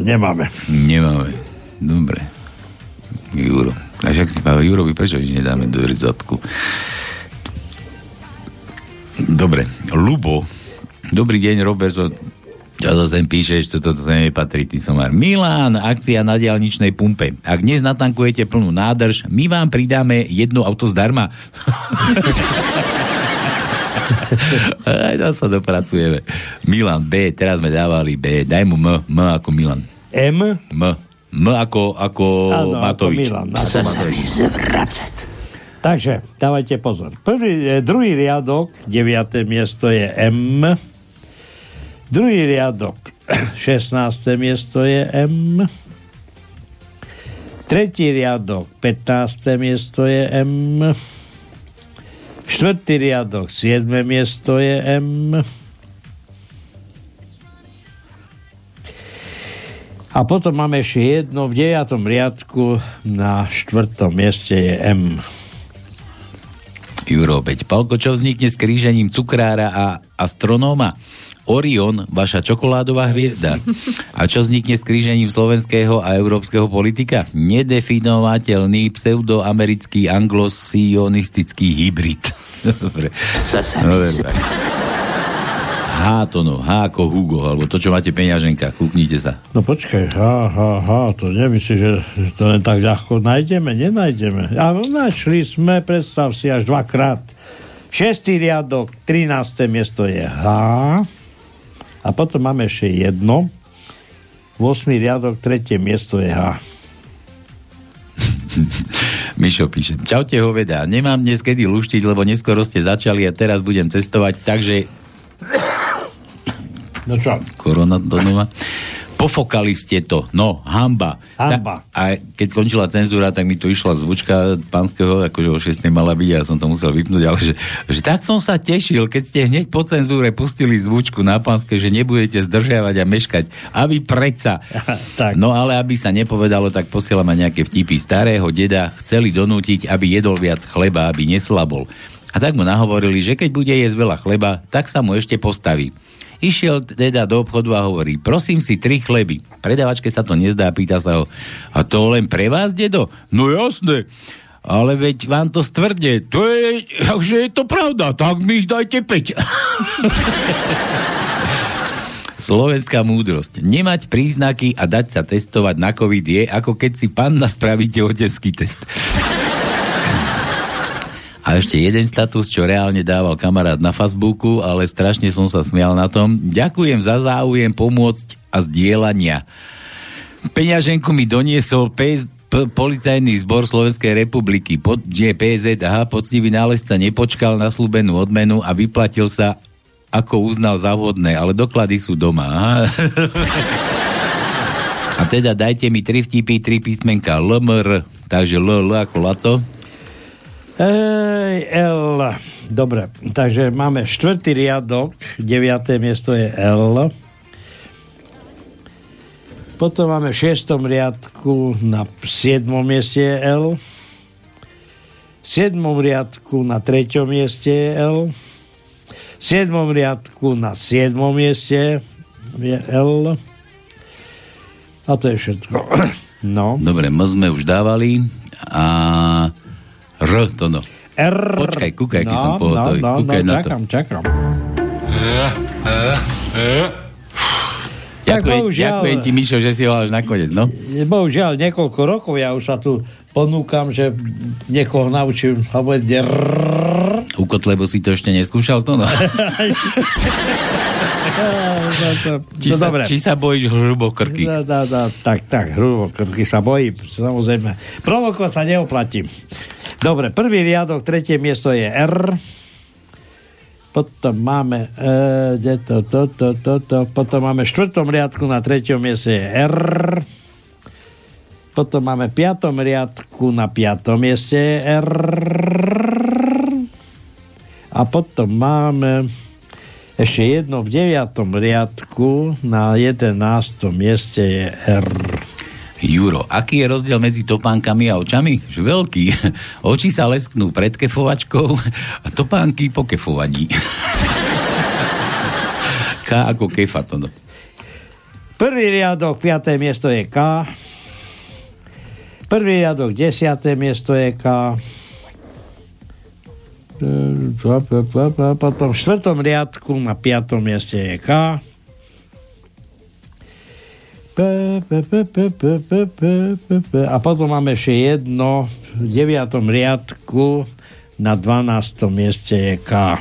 nemáme. Nemáme. Dobre. Juro. A však Jurovi prečo nedáme do zadku? Dobre. Lubo. Dobrý deň, Robert. Čo to sem píšeš, toto to sem nepatrí, ty somár. Milan, akcia na diálničnej pumpe. Ak dnes natankujete plnú nádrž, my vám pridáme jedno auto zdarma. Aj tam sa dopracujeme. Milan B, teraz sme dávali B. Daj mu M, M ako Milan. M? M. M ako, ako ako Matovič. Milan, ako Chce sa mi Takže, dávajte pozor. Prvý, eh, druhý riadok, deviaté miesto je M. Druhý riadok, 16. miesto je M. Tretí riadok, 15. miesto je M. Štvrtý riadok, 7. miesto je M. A potom máme ešte jedno v 9. riadku na štvrtom mieste je M. Juro, veď Palko, čo vznikne s krížením cukrára a astronóma? Orion, vaša čokoládová hviezda. A čo vznikne s krížením slovenského a európskeho politika? Nedefinovateľný pseudoamerický anglosionistický hybrid. Dobre. Dobre. H to no, H ako Hugo, alebo to, čo máte v peňaženkách, kúknite sa. No počkaj, ha, ha, ha, to nemyslíš, že to len tak ľahko nájdeme? Nenájdeme. A našli sme, predstav si, až dvakrát. Šestý riadok, 13. miesto je H. A potom máme ešte jedno. 8. riadok, tretie miesto je H. Mišo píše, čaute hoveda, nemám dnes kedy luštiť, lebo neskoro ste začali a teraz budem cestovať, takže No čo? korona nemá. Pofokali ste to. No, hamba. Hamba. Ta, a keď skončila cenzúra, tak mi tu išla zvučka pánskeho, akože o 6 mala byť, ja som to musel vypnúť, ale že, že tak som sa tešil, keď ste hneď po cenzúre pustili zvučku na pánske, že nebudete zdržiavať a meškať. Aby predsa. tak. No ale aby sa nepovedalo, tak posielame nejaké vtipy. Starého deda chceli donútiť, aby jedol viac chleba, aby neslabol. A tak mu nahovorili, že keď bude jesť veľa chleba, tak sa mu ešte postaví. Išiel teda do obchodu a hovorí, prosím si tri chleby. Predavačke sa to nezdá, pýta sa ho, a to len pre vás, dedo? No jasné. Ale veď vám to stvrdne. To je, že je to pravda, tak mi ich dajte 5. Slovenská múdrosť. Nemať príznaky a dať sa testovať na COVID je, ako keď si panna spravíte otenský test. A ešte jeden status, čo reálne dával kamarát na Facebooku, ale strašne som sa smial na tom. Ďakujem za záujem pomôcť a zdieľania. Peňaženku mi doniesol P- P- policajný zbor Slovenskej republiky, pod, že PZH, poctivý nálezca nepočkal na slúbenú odmenu a vyplatil sa ako uznal za ale doklady sú doma. Aha. A teda dajte mi tri vtipy, tri písmenka LMR, takže L, L ako Laco. Ej, L. Dobre, takže máme štvrtý riadok, deviaté miesto je L. Potom máme v šiestom riadku na siedmom mieste je L. V siedmom riadku na treťom mieste je L. V siedmom riadku na siedmom mieste je L. A to je všetko. No. Dobre, M sme už dávali a R to no. R. Počkaj, kúkaj, no, som pohotový. No, no, kúkaj no, na čakám, to. čakám. Ďakujem, bohužiaľ- ďakujem ti, Mišo, že si ho až nakoniec, no. Bohužiaľ, niekoľko rokov ja už sa tu ponúkam, že niekoho naučím hovoriť rrrr. U Kotlebo si to ešte neskúšal, to no. či, no, sa, či sa bojíš hrubo krky? No, no, no, tak, tak, hrubo krky sa bojím, samozrejme. Provokovať sa neoplatím. Dobre, prvý riadok, tretie miesto je R. Potom máme e, to, to, to, to, to, potom máme štvrtom riadku na treťom mieste je R. Potom máme piatom riadku na piatom mieste je R. A potom máme ešte jedno v deviatom riadku na jedenáctom mieste je R. Juro, aký je rozdiel medzi topánkami a očami? Že veľký. Oči sa lesknú pred kefovačkou a topánky po kefovaní. K ako kefa to no. Prvý riadok, piaté miesto je K. Prvý riadok, desiaté miesto je K. Potom v štvrtom riadku na piatom mieste je K. A potom máme ešte jedno v deviatom riadku na 12. mieste je K.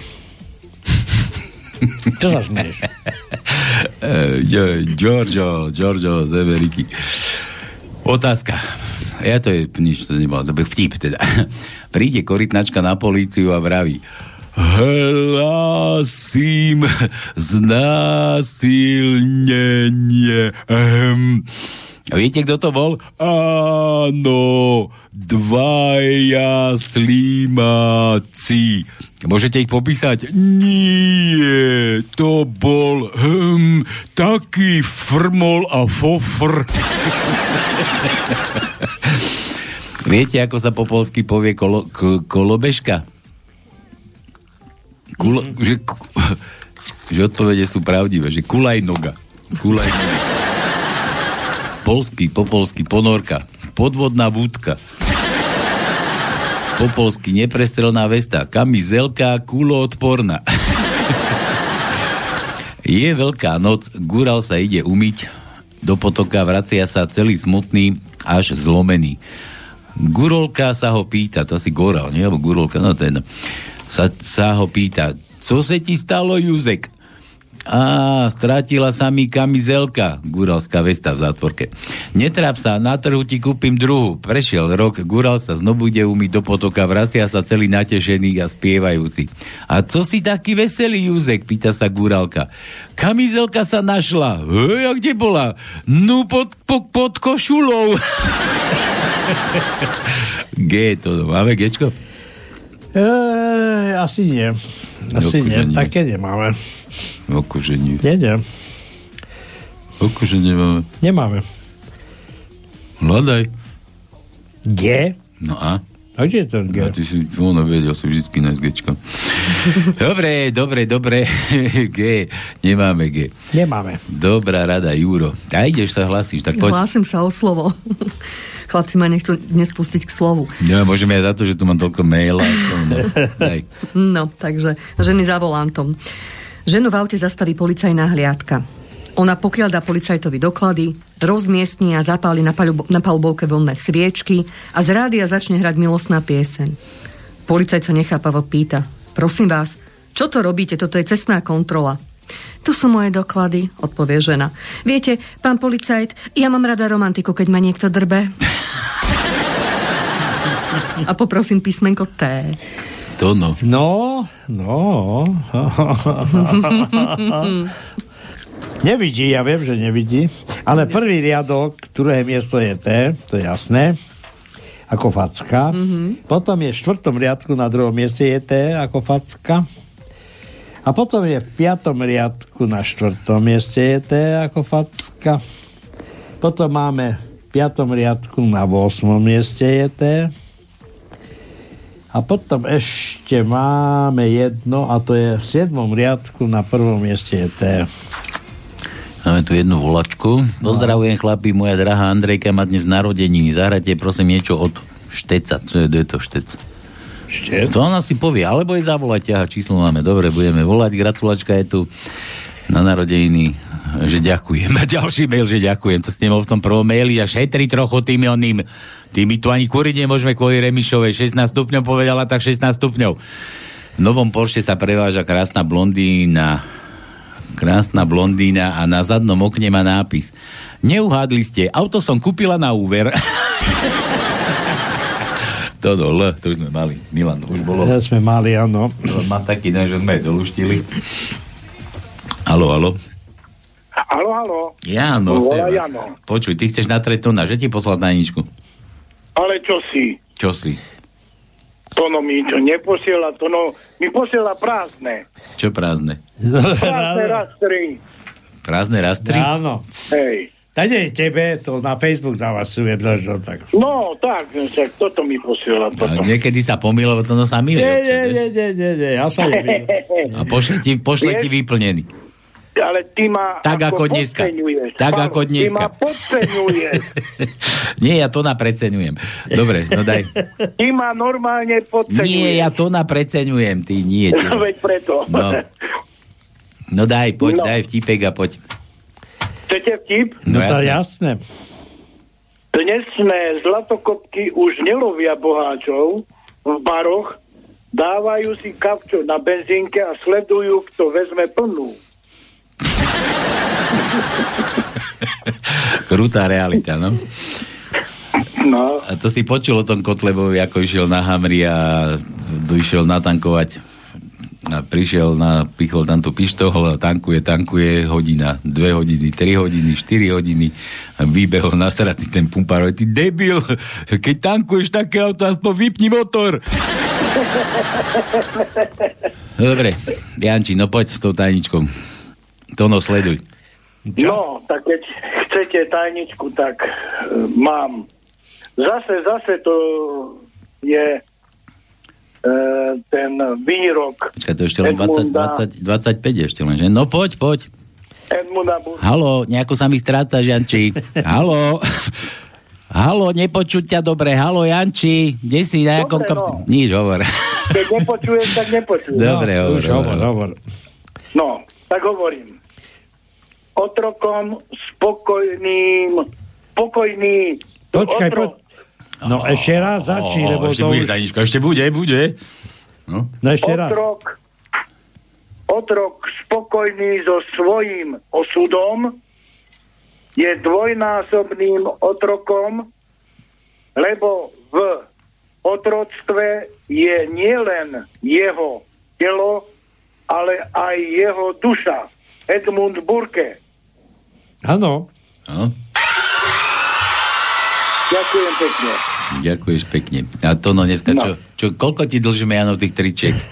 Čo sa Gio- Giorgio, Giorgio z Ameriky. Otázka. Ja to je nič, to nebolo, to je vtip teda. Príde korytnačka na políciu a vraví Hlasím znásilnenie. Ehm. Viete, kto to bol? Áno, dvaja slímáci. Môžete ich popísať? Nie, to bol hm, taký frmol a fofr. Viete, ako sa po polsky povie kolo, k, kolobežka? Kulo, mm-hmm. že, že odpovede sú pravdivé, že kulaj noga. Kulaj noga. Polsky, po polsky, ponorka. Podvodná vúdka. Po polsky, neprestrelná vesta. Kamizelka, kuloodporná. Je veľká noc, Gural sa ide umyť, do potoka vracia sa celý smutný, až zlomený. Gurolka sa ho pýta, to asi Goral, nie? Alebo Gurolka, no to je jedno. Sa, sa ho pýta, co se ti stalo, Juzek? Á, strátila sa mi kamizelka, guralská vesta v zátvorke. Netráp sa, na trhu ti kúpim druhú. Prešiel rok, gural sa znovu ide umyť do potoka, vracia sa celý natešený a spievajúci. A co si taký veselý, Júzek, pýta sa guralka. Kamizelka sa našla. Hej, a kde bola? No pod, pod, pod košulou. G to, máme Gčko? Ej, asi nie. Asi nie. Také nemáme. Akože nie. Nie, nie. Nemáme. Nemáme. Hľadaj. G? No a? A kde je ten G? A ty si, ono vedel si vždycky nájsť Gčko. dobre, dobre, dobre. G. Nemáme G. Nemáme. Dobrá rada, Juro. A ideš sa hlasíš, tak poď. Hlásim sa o slovo. Chlapci ma nechcú dnes pustiť k slovu. Ja, môžeme aj za to, že tu mám toľko maila. No. No, takže ženy za volantom. Ženu v aute zastaví policajná hliadka. Ona pokiaľ dá policajtovi doklady, rozmiestni a zapáli na, palubo- na palubovke voľné sviečky a z rádia začne hrať milostná pieseň. Policajt sa nechápavo pýta. Prosím vás, čo to robíte? Toto je cestná kontrola. Tu sú moje doklady, odpovie žena. Viete, pán policajt, ja mám rada romantiku, keď ma niekto drbe. A poprosím písmenko T. To no. No, no. nevidí, ja viem, že nevidí. Ale prvý riadok, druhé miesto je T, to je jasné. Ako facka. Mm-hmm. Potom je v štvrtom riadku na druhom mieste je T ako facka. A potom je v piatom riadku na štvrtom mieste je T ako facka. Potom máme v piatom riadku na 8. mieste je T. A potom ešte máme jedno, a to je v 7. riadku na prvom mieste je T. Máme tu jednu volačku. Pozdravujem chlapi, moja drahá Andrejka má dnes narodeniny. Zahrajte prosím niečo od Šteca. Co je, to Štec? Štec? To ona si povie, alebo jej zavolať, aha, číslo máme. Dobre, budeme volať. Gratulačka je tu na narodeniny, že ďakujem. A ďalší mail, že ďakujem. To ste mal v tom prvom maili a šetri trochu tými oným. Tými tu ani kúriť nemôžeme kvôli Remišovej. 16 stupňov povedala, tak 16 stupňov. V novom Porsche sa preváža krásna blondína krásna blondína a na zadnom okne má nápis. Neuhádli ste, auto som kúpila na úver. to do L, to už sme mali. Milan, už bolo. Ja sme mali, áno. Mám taký den, že sme doluštili. Halo, halo. Halo, halo. Jano, Volá. Jano. Počuj, ty chceš natrieť to na, že ti poslal tajničku? Ale čo si? Čo si? Tono mi to neposiela, Tono mi posiela prázdne. Čo prázdne? Prázdne rastry. Prázdne rastry? Áno. Hej. Nie tebe, to na Facebook zavasujem, že tak. No, tak, však toto mi posiela. Toto. niekedy sa pomýlo, to no sa milí. Nie, nie, nie, nie, nie, nie, ja sa nebudem. A pošle ti, pošle ti vyplnený. Ale ty ma Tak ako dneska. podceňuješ. Tak Pavlo, ako Ty dneska. ma podceňuješ. Nie, ja to napreceňujem. Dobre, no daj. ty ma normálne podceňuješ. Nie, ja to napreceňujem, ty nie. Ty. Veď preto. No. No daj, poď, No. daj vtipek a poď. Chcete vtip? No to jasné. jasné. Dnesné zlatokopky už nelovia boháčov v baroch, dávajú si kapčo na benzínke a sledujú, kto vezme plnú. Krutá realita, no. No. A to si počul o tom Kotlebovi, ako išiel na Hamri a išiel natankovať a prišiel na, pichol tam tú pištol, tankuje, tankuje, hodina, dve hodiny, tri hodiny, štyri hodiny a vybehol nasratý ten pumpár, ty debil, keď tankuješ také auto, aspoň vypni motor. No Dobre, Janči, no poď s tou tajničkou. Tono, sleduj. No, tak keď chcete tajničku, tak e, mám. Zase, zase to je ten výrok Počkaj, to ešte len 20, Edmunda, 20, 25 ešte len, že? No poď, poď. Edmunda Bus- Halo, nejako sa mi stráca, Janči. Halo. Halo, nepočuť ťa dobre. Halo, Janči. Kde si na jakom Dobre, kopci? no. Nič, hovor. Keď nepočujem, tak nepočujem. Dobre, hovor, Už hovor, hovor. hovor. No, tak hovorím. Otrokom spokojným, pokojný Počkaj, otrok, poď. No ešte raz začni, lebo ešte to bude, už... Tajnička, ešte bude, bude. No. No ešte raz. otrok otrok spokojný so svojím osudom je dvojnásobným otrokom, lebo v otroctve je nielen jeho telo, ale aj jeho duša. Edmund Burke. Áno. No, Ďakujem pekne. Ďakuješ pekne. A to no dneska, No. čo, čo, koľko ti dlžíme, Jano, tých tričiek?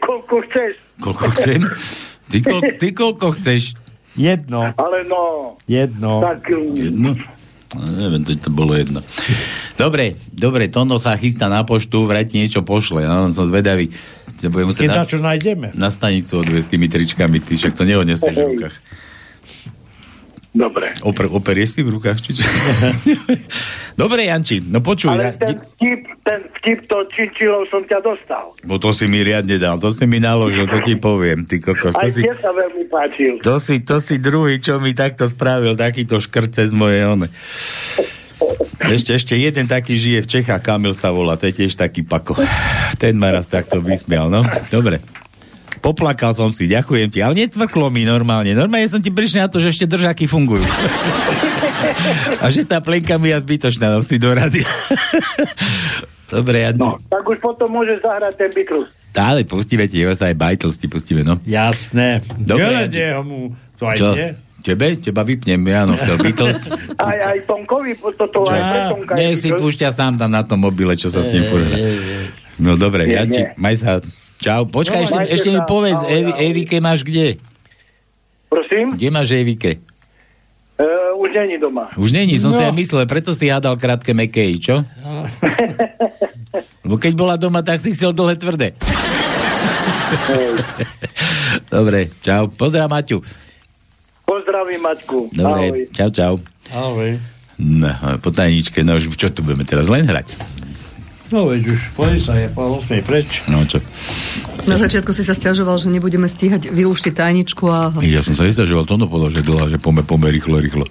Koľko chceš, Koľko chcem? Ty, koľ, ty koľko chceš? Jedno. ale no, Jedno. tak mm, Jedno? No, neviem, to, to bolo jedno. Dobre, dobre, Tono sa chystá na poštu, vrať niečo pošle. No, som zvedavý. Budem Keď na, čo nájdeme. na stanicu odviesť s tými tričkami, ty však to neodneseš v rukách. Dobre. Oper, operieš si v rukách? Či? Dobre, Janči, no počuj, Ale ja, ten vtip, ten vtip to činčilov som ťa dostal. bo to si mi riadne dal, to si mi naložil, to ti poviem, ty kokos. To Aj si, tie sa veľmi páčil. to si, to si druhý, čo mi takto spravil, takýto škrce z mojej one. Ešte, ešte jeden taký žije v Čechách, Kamil sa volá, to je tiež taký pako. Ten ma raz takto vysmial, no. Dobre. Poplakal som si, ďakujem ti, ale necvrklo mi normálne. Normálne som ti prišiel na to, že ešte držaky fungujú. A že tá plenka mi je zbytočná, no si do rady. Dobre, Janči. No, tak už potom môžeš zahrať ten Beatles. Ale pustíme ti, jeho sa aj Beatles ti pustíme, no. Jasné. Dobre, Janči. mu to aj Čo? ide. Tebe? Teba vypnem, Jano, chcel Beatles. Aj, aj Tonkovi, toto aj pre Tonka Nech si Beatles. púšťa sám tam na tom mobile, čo sa s ním furt. No dobre, Nie, Janči, nie. maj sa. Čau, počkaj, No, ešte, mi povedz, Ahoj, Evi, ahoj. Evike máš kde? Prosím? Kde máš Evike? Uh, už není doma. Už není, som No. si aj myslel, preto si hádal krátke mekej, čo? Lebo keď bola doma, tak si chcel dlhé tvrdé. Dobre, čau. Pozdrav, Maťu. Pozdravím Maťku. Dobre, Ahoj. čau, čau. Ahoj. No, po tajničke, no už čo tu budeme teraz len hrať? No veď už polisa je po 8 preč. No čo? Na začiatku si sa stiažoval, že nebudeme stíhať vylúštiť tajničku a... Ja som sa nestažoval, to povedal, že dlhá, že pome, pome, rýchlo, rýchlo.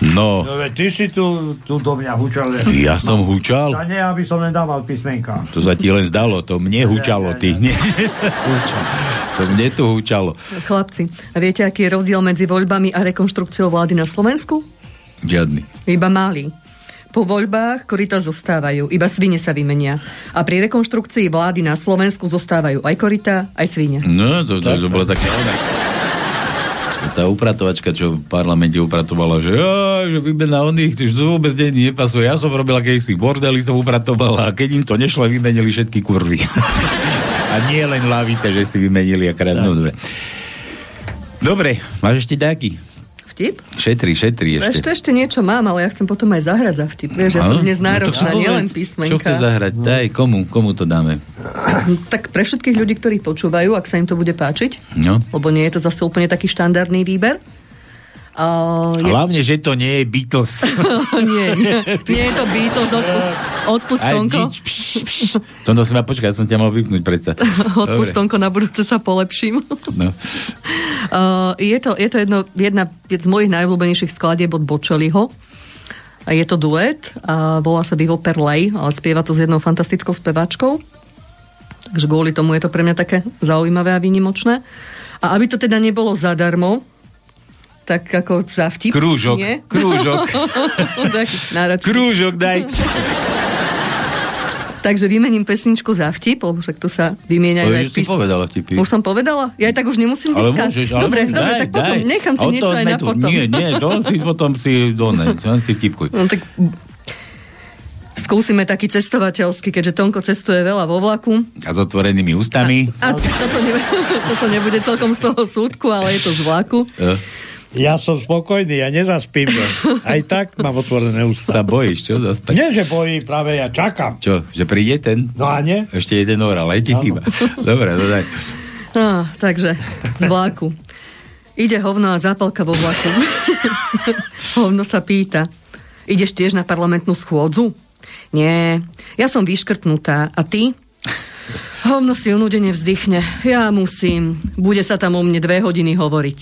No, No veď ty si tu, tu do mňa hučal. Ja som hučal? A nie, aby som nedával písmenka. to sa ti len zdalo, to mne hučalo, ty. Nie, to mne tu hučalo. Chlapci, a viete, aký je rozdiel medzi voľbami a rekonštrukciou vlády na Slovensku? Žiadny. Iba malý. Po voľbách korita zostávajú, iba svine sa vymenia. A pri rekonštrukcii vlády na Slovensku zostávajú aj korita, aj svine. No, to, to, to bola taká ona. Tá upratovačka, čo v parlamente upratovala, že, ja, že vymena oných, že to vôbec nie, nepasuje. Ja som robila kedysi bordely, som upratovala a keď im to nešlo, vymenili všetky kurvy. a nie len lavice, že si vymenili akrát. No, dobre. Dobre, máš ešte taký? Vtip? Šetri, šetri ešte. Ešte, ešte niečo mám, ale ja chcem potom aj zahrať za vtip. Vieš, ja som dnes No to náročná, nielen Čo chceš písmenka. zahrať? Daj, komu, komu to dáme? Tak pre všetkých ľudí, ktorí počúvajú, ak sa im to bude páčiť, No. lebo nie je to zase úplne taký štandardný výber. Uh, je... Hlavne, že to nie je Beatles. nie, nie, nie je to Beatles, odpust, odpust Aj Tonko. nič, pš, pš. To no som ja počkať, som ťa mal vypnúť predsa. Odpust Tonko, na budúce sa polepším. No. Uh, je to, je to jedno, jedna z mojich najobľúbenejších skladieb od Bočeliho. A je to duet a volá sa Vivo Perlej, ale spieva to s jednou fantastickou speváčkou. Takže kvôli tomu je to pre mňa také zaujímavé a výnimočné. A aby to teda nebolo zadarmo, tak ako za vtip. Krúžok, Nie? krúžok. Krúžok daj. Takže vymením pesničku za vtip, lebo však tu sa vymieňajú Ale aj pís- povedala vtipy. Už som povedala? Ja aj tak už nemusím Ale diskať. môžeš, ale dobre, môžeš, dobre, daj, tak potom daj. nechám si niečo aj na tu. potom. Nie, nie, to si potom si doneď, len si vtipkuj. No tak skúsime taký cestovateľský, keďže Tonko cestuje veľa vo vlaku. A s otvorenými ústami. A toto, ne, toto nebude celkom z toho súdku, ale je to z vlaku. Eh, Ja som spokojný, ja nezaspím. že Aj tak mám otvorené ústa. Sa bojíš, čo? Zas tak? Nie, že bojí, práve ja čakám. Čo, že príde ten? No a nie? Ešte jeden oral, aj ti chýba. Dobre, no daj. No, takže z vlaku. Ide hovno a zápalka vo vlaku. hovno sa pýta. Ideš tiež na parlamentnú schôdzu? Nie, ja som vyškrtnutá. A ty? Hovno si unudene vzdychne. Ja musím. Bude sa tam o mne dve hodiny hovoriť.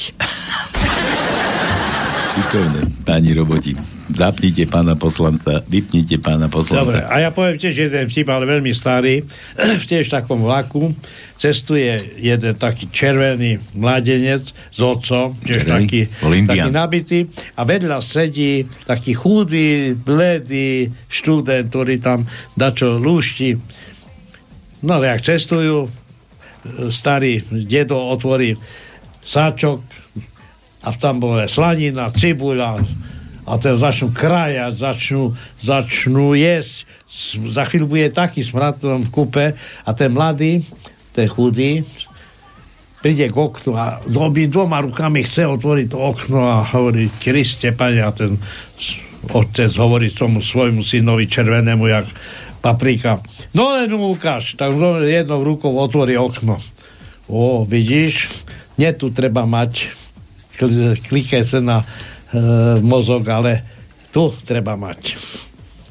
Šikovné, páni roboti. Zapnite pána poslanca, vypnite pána poslanca. Dobre, a ja poviem tiež jeden vtip, ale veľmi starý. V tiež takom vlaku cestuje jeden taký červený mladenec s otcom, tiež taký, taký nabitý a vedľa sedí taký chudý, bledý študent, ktorý tam dačo lúšti. No, jak cestujú, e, starý dedo otvorí sáčok a tam bola slanina, cibuľa a ten začnú krajať, začnú, začnú jesť. Za chvíľu bude taký smrad v kupe a ten mladý, ten chudý, príde k oknu a s obi dvoma rukami chce otvoriť to okno a hovorí, Kriste, pane, a ten otec hovorí tomu svojmu synovi červenému, jak paprika. No len mu ukáž, tak jednou rukou otvorí okno. O, vidíš, nie tu treba mať kl- kliké sa na e, mozog, ale tu treba mať.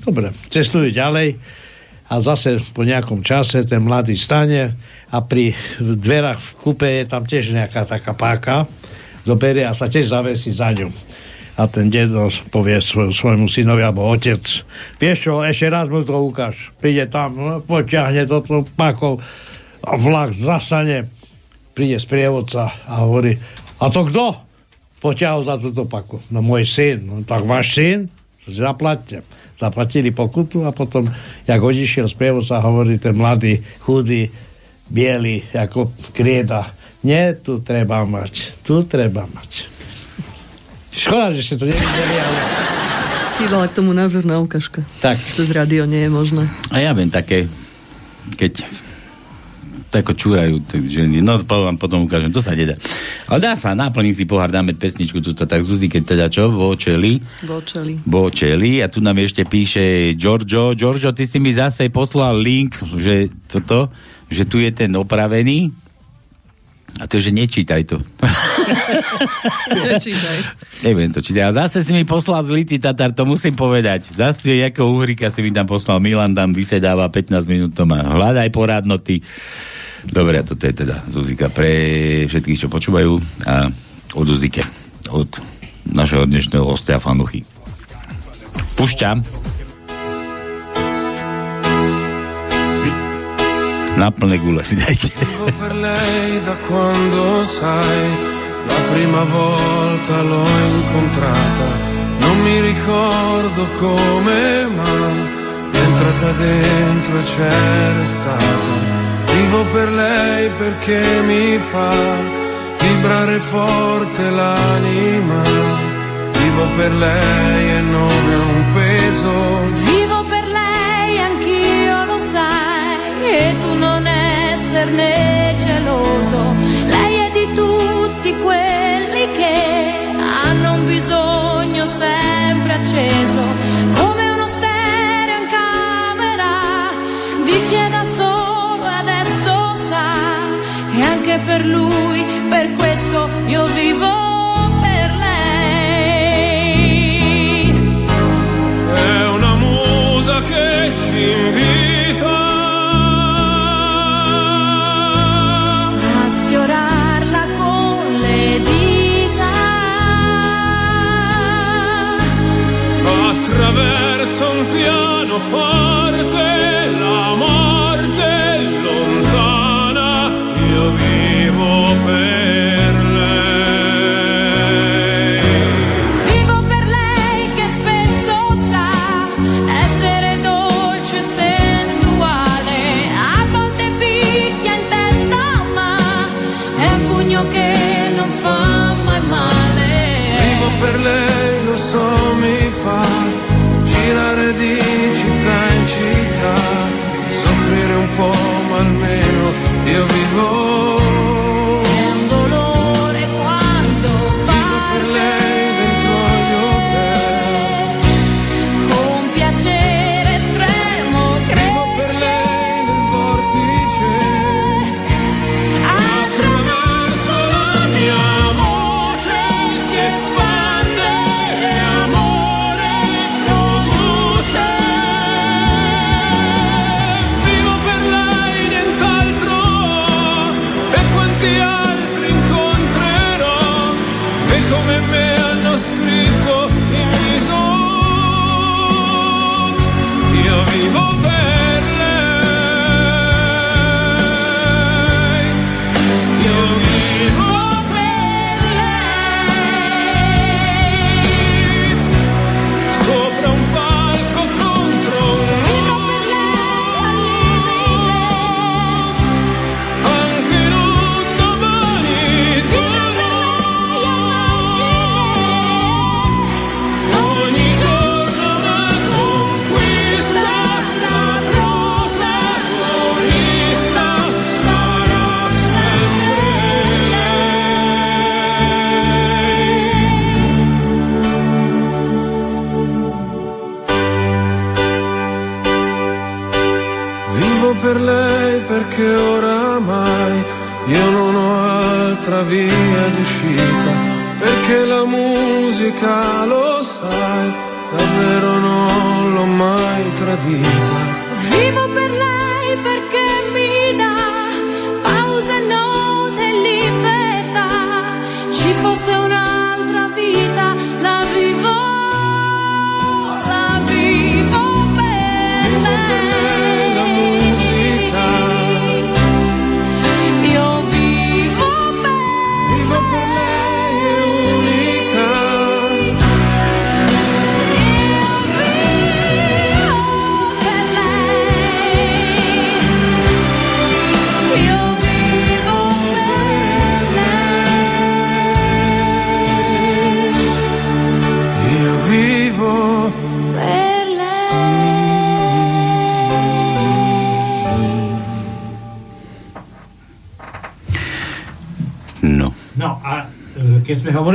Dobre, cestujú ďalej a zase po nejakom čase ten mladý stane a pri dverách v kúpe je tam tiež nejaká taká páka, zoberie a sa tiež zavesí za ňu. A ten dedo povie svoj, svojmu synovi alebo otec, vieš čo, ešte raz mu to ukáž. Príde tam, no, poťahne to tou pákou a vlak zasane. Príde sprievodca a hovorí, a to kto? Poťahol za túto paku. No môj syn. No tak váš syn? Zaplatte. Zaplatili pokutu a potom, jak odišiel sprievodca, hovorí ten mladý, chudý, biely, ako krieda. Nie, tu treba mať. Tu treba mať. Škoda, že ste to nevideli, ale... Chýbala k tomu názorná ukážka. Tak. Cez rádio nie je možné. A ja viem také, keď ako čúrajú ženy. No, vám potom ukážem, to sa nedá. Ale dá sa, naplní si pohár, dáme pesničku tuto, tak Zuzi, keď teda čo, vočeli, Bočeli. vočeli, a tu nám ešte píše Giorgio, Giorgio, ty si mi zase poslal link, že toto, že tu je ten opravený, a to, že nečítaj to. Nečítaj. Neviem to čítať. A zase si mi poslal zlitý Tatar, to musím povedať. Zase ako uhrika si mi tam poslal Milan, tam vysedáva 15 minút, to má hľadaj porádnoty. Dobre, a toto je teda Zuzika pre všetkých, čo počúvajú a od Zuzike, od našeho dnešného hostia Fanuchy. Pušťam. Na plné gule si dajte. Vivo per lei da quando sai, la prima volta l'ho incontrata, non mi ricordo come mai, è entrata dentro e c'è restata. Vivo per lei perché mi fa vibrare forte l'anima, vivo per lei e non è un peso. Vivo per lei, anch'io lo sai, e tu non esserne geloso. Lei è di tutti quelli che hanno un bisogno sempre acceso, come uno stereo in camera di chi è da solo anche per lui, per questo io vivo per lei. È una musa che ci invita a sfiorarla con le dita. attraverso un piano forte, la morte girare di città in città, soffrire un po',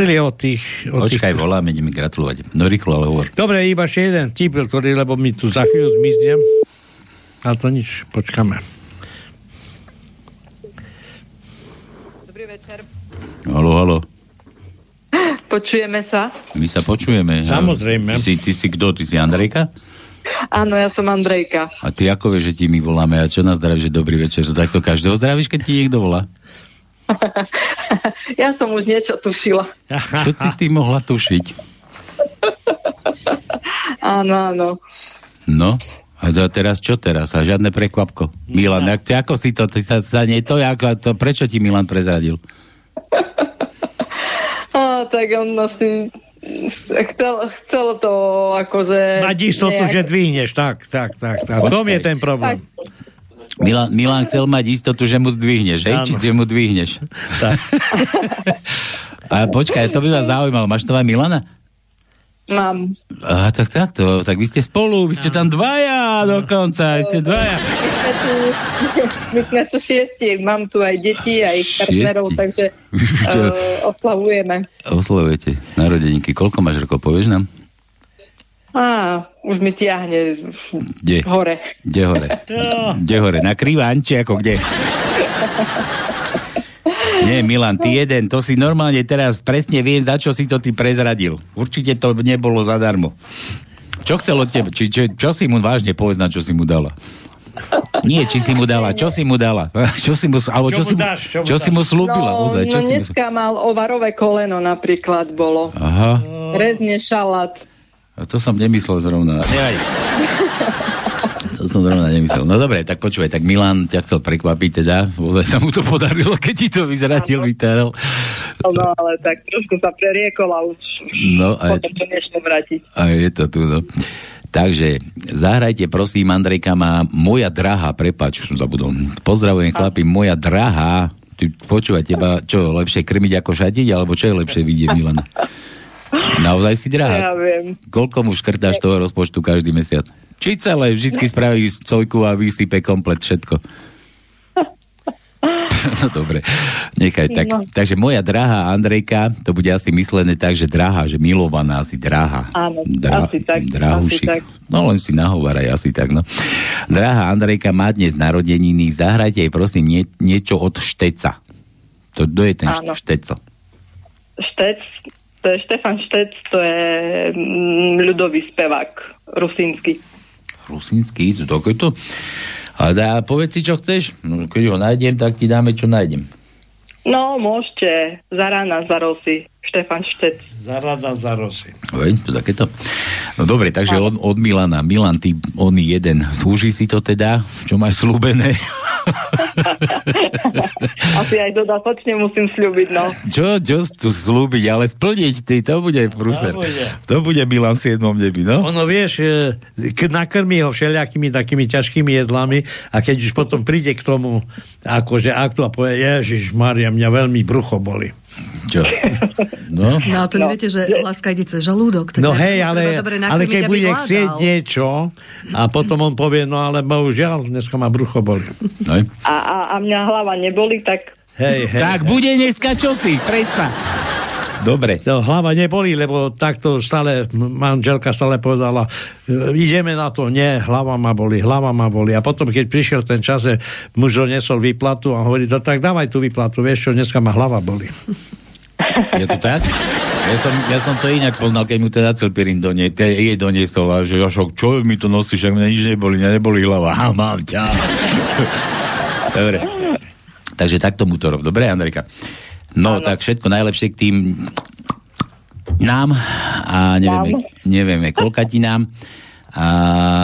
hovorili o tých... O tých... Počkaj, voláme, ideme gratulovať. No rýchlo, ale hovor. Dobre, iba ešte jeden tip, ktorý, lebo mi tu za chvíľu zmiznem. Ale to nič, počkáme. Dobrý večer. Halo, halo. Počujeme sa? My sa počujeme. Samozrejme. Ty si, ty si kto? Ty si Andrejka? Áno, ja som Andrejka. A ty ako vieš, že ti my voláme? A čo nás zdravíš, že dobrý večer? To takto každého zdravíš, keď ti niekto volá? Ja som už niečo tušila. Čo si ty mohla tušiť? Áno, áno. No, a za teraz čo teraz? A žiadne prekvapko. Milan, ak, ty, ako si to, ty sa, sa nie to, ako, to, prečo ti Milan prezradil? Á, tak on asi chcel, chcel to akože... Mať istotu, že dvihneš, tak, tak, tak. tak. V tom je ten problém. Milan, Milan chcel mať istotu, že mu zdvihneš, hej? Či že mu dvihneš. A počkaj, to by ma zaujímalo. Máš to aj Milana? Mám. A, tak takto, tak vy ste spolu, vy ste tam dvaja dokonca, vy ste dvaja. My sme tu, my sme tu šiesti, mám tu aj deti, aj partnerov, Šiesti? takže uh, oslavujeme. Oslovujete narodeníky. Koľko máš rokov, povieš nám? Á, už mi tiahne Kde? hore. Kde hore? Kde hore? Na krývanči, ako kde? Nie, Milan, ty jeden, to si normálne teraz presne viem, za čo si to ty prezradil. Určite to nebolo zadarmo. Čo chcel od teba? Či, či, čo si mu vážne povedz, na čo si mu dala? Nie, či si mu dala, čo si mu dala? Čo si mu, alebo Čo čo, mu si mu, dáš, čo mu čo si mu slúbila? No, ozaj, čo no si mu... dneska mal ovarové koleno napríklad bolo. Aha, Rezne šalát. To som nemyslel zrovna. Nevaj. To som zrovna nemyslel. No dobre, tak počúvaj, tak Milan ťa chcel prekvapiť teda, ozaj sa mu to podarilo, keď ti to vyzratil, vytáral. No ale tak trošku sa preriekol a už No a, potom to nešlo vrátiť. a je to tu, no. Takže, zahrajte prosím, Andrejka má Moja drahá, prepač, som zabudol. Pozdravujem chlapi, Moja drahá. Ty počúvaj, teba čo, lepšie krmiť ako šatiť, alebo čo je lepšie vidieť, Milan? Naozaj si drahá? Ja viem. Koľko mu škrtáš toho rozpočtu každý mesiac? Či celé, vždy spraví cojku a vysype komplet všetko. No dobre, nechaj tak. No. Takže moja drahá Andrejka, to bude asi myslené tak, že drahá, že milovaná, asi drahá. Áno, Dra- asi tak. Drahušik. Asi tak. No len si nahováraj asi tak, no. Drahá Andrejka má dnes narodeniny, zahrajte jej prosím nie, niečo od Šteca. To, kto je ten Áno. Šteco? Štec, to je Štefan Štec, to je mm, ľudový spevák, rusínsky. Rusínsky, to je to? A za, povedz si, čo chceš. No, keď ho nájdem, tak ti dáme, čo nájdem. No, môžete. Za rána, za rosy. Štefan Štec. Zarada za rosy. Veď, to takéto. No dobre, takže od, od Milana. Milan, ty, on jeden. Túži si to teda? Čo máš slúbené? Asi aj dodatočne musím slúbiť, no. čo, čo tu slúbiť, ale splniť, ty, to bude prúser. To bude. To bude Milan v 7. nebi, no? Ono, vieš, e, k- nakrmí ho všelijakými takými ťažkými jedlami a keď už potom príde k tomu akože aktu a povie, Ježiš Maria, mňa veľmi brucho boli. Čo? No? No a to neviete, že láska ide cez žalúdok. tak No hej, ale, dobre ale keď bude vládal. chcieť niečo a potom on povie, no ale bohužiaľ, dneska ma brucho boli. no. A, a, a mňa hlava neboli, tak Hej, hej. Tak bude dneska čosi, predsa. Dobre. No, hlava neboli, lebo takto stále manželka stále povedala, e, ideme na to, nie, hlava ma boli, hlava ma boli. A potom, keď prišiel ten čas, že muž donesol výplatu a hovorí, no, tak dávaj tú výplatu, vieš čo, dneska ma hlava boli. Je to tak? Ja som, ja som to inak poznal, keď mu teda Celpirin do nej, te, jej doniesol a že Jošok, čo mi to nosíš, ak mne nič neboli, mňa neboli hlava. Ha, mám ťa. Dobre. Takže takto mu to rob. Dobre, Andrejka? No, tak všetko najlepšie k tým nám a nevieme, nevieme koľkatinám. A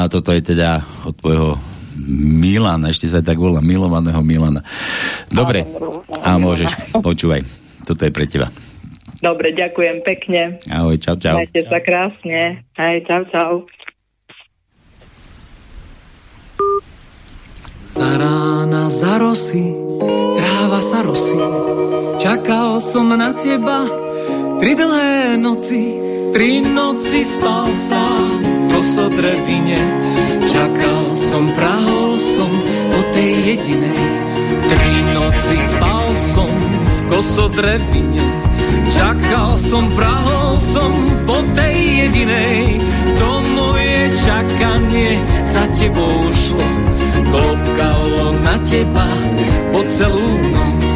toto je teda od tvojho Milana, ešte sa tak volá, milovaného Milana. Dobre, a môžeš, počúvaj. Toto je pre teba. Dobre, ďakujem pekne. Ahoj, čau, čau. Majte sa krásne. Aj, čau, čau. Za rána, za tráva sa rosí. Čakal som na teba tri dlhé noci, tri noci spal sám v kosodrevine. Čakal som, prahol som po tej jedinej. Tri noci spal som v kosodrevine. Čakal som, prahol som po tej jedinej. To moje čakanie za tebou šlo. Klopkalo na teba po celú noc.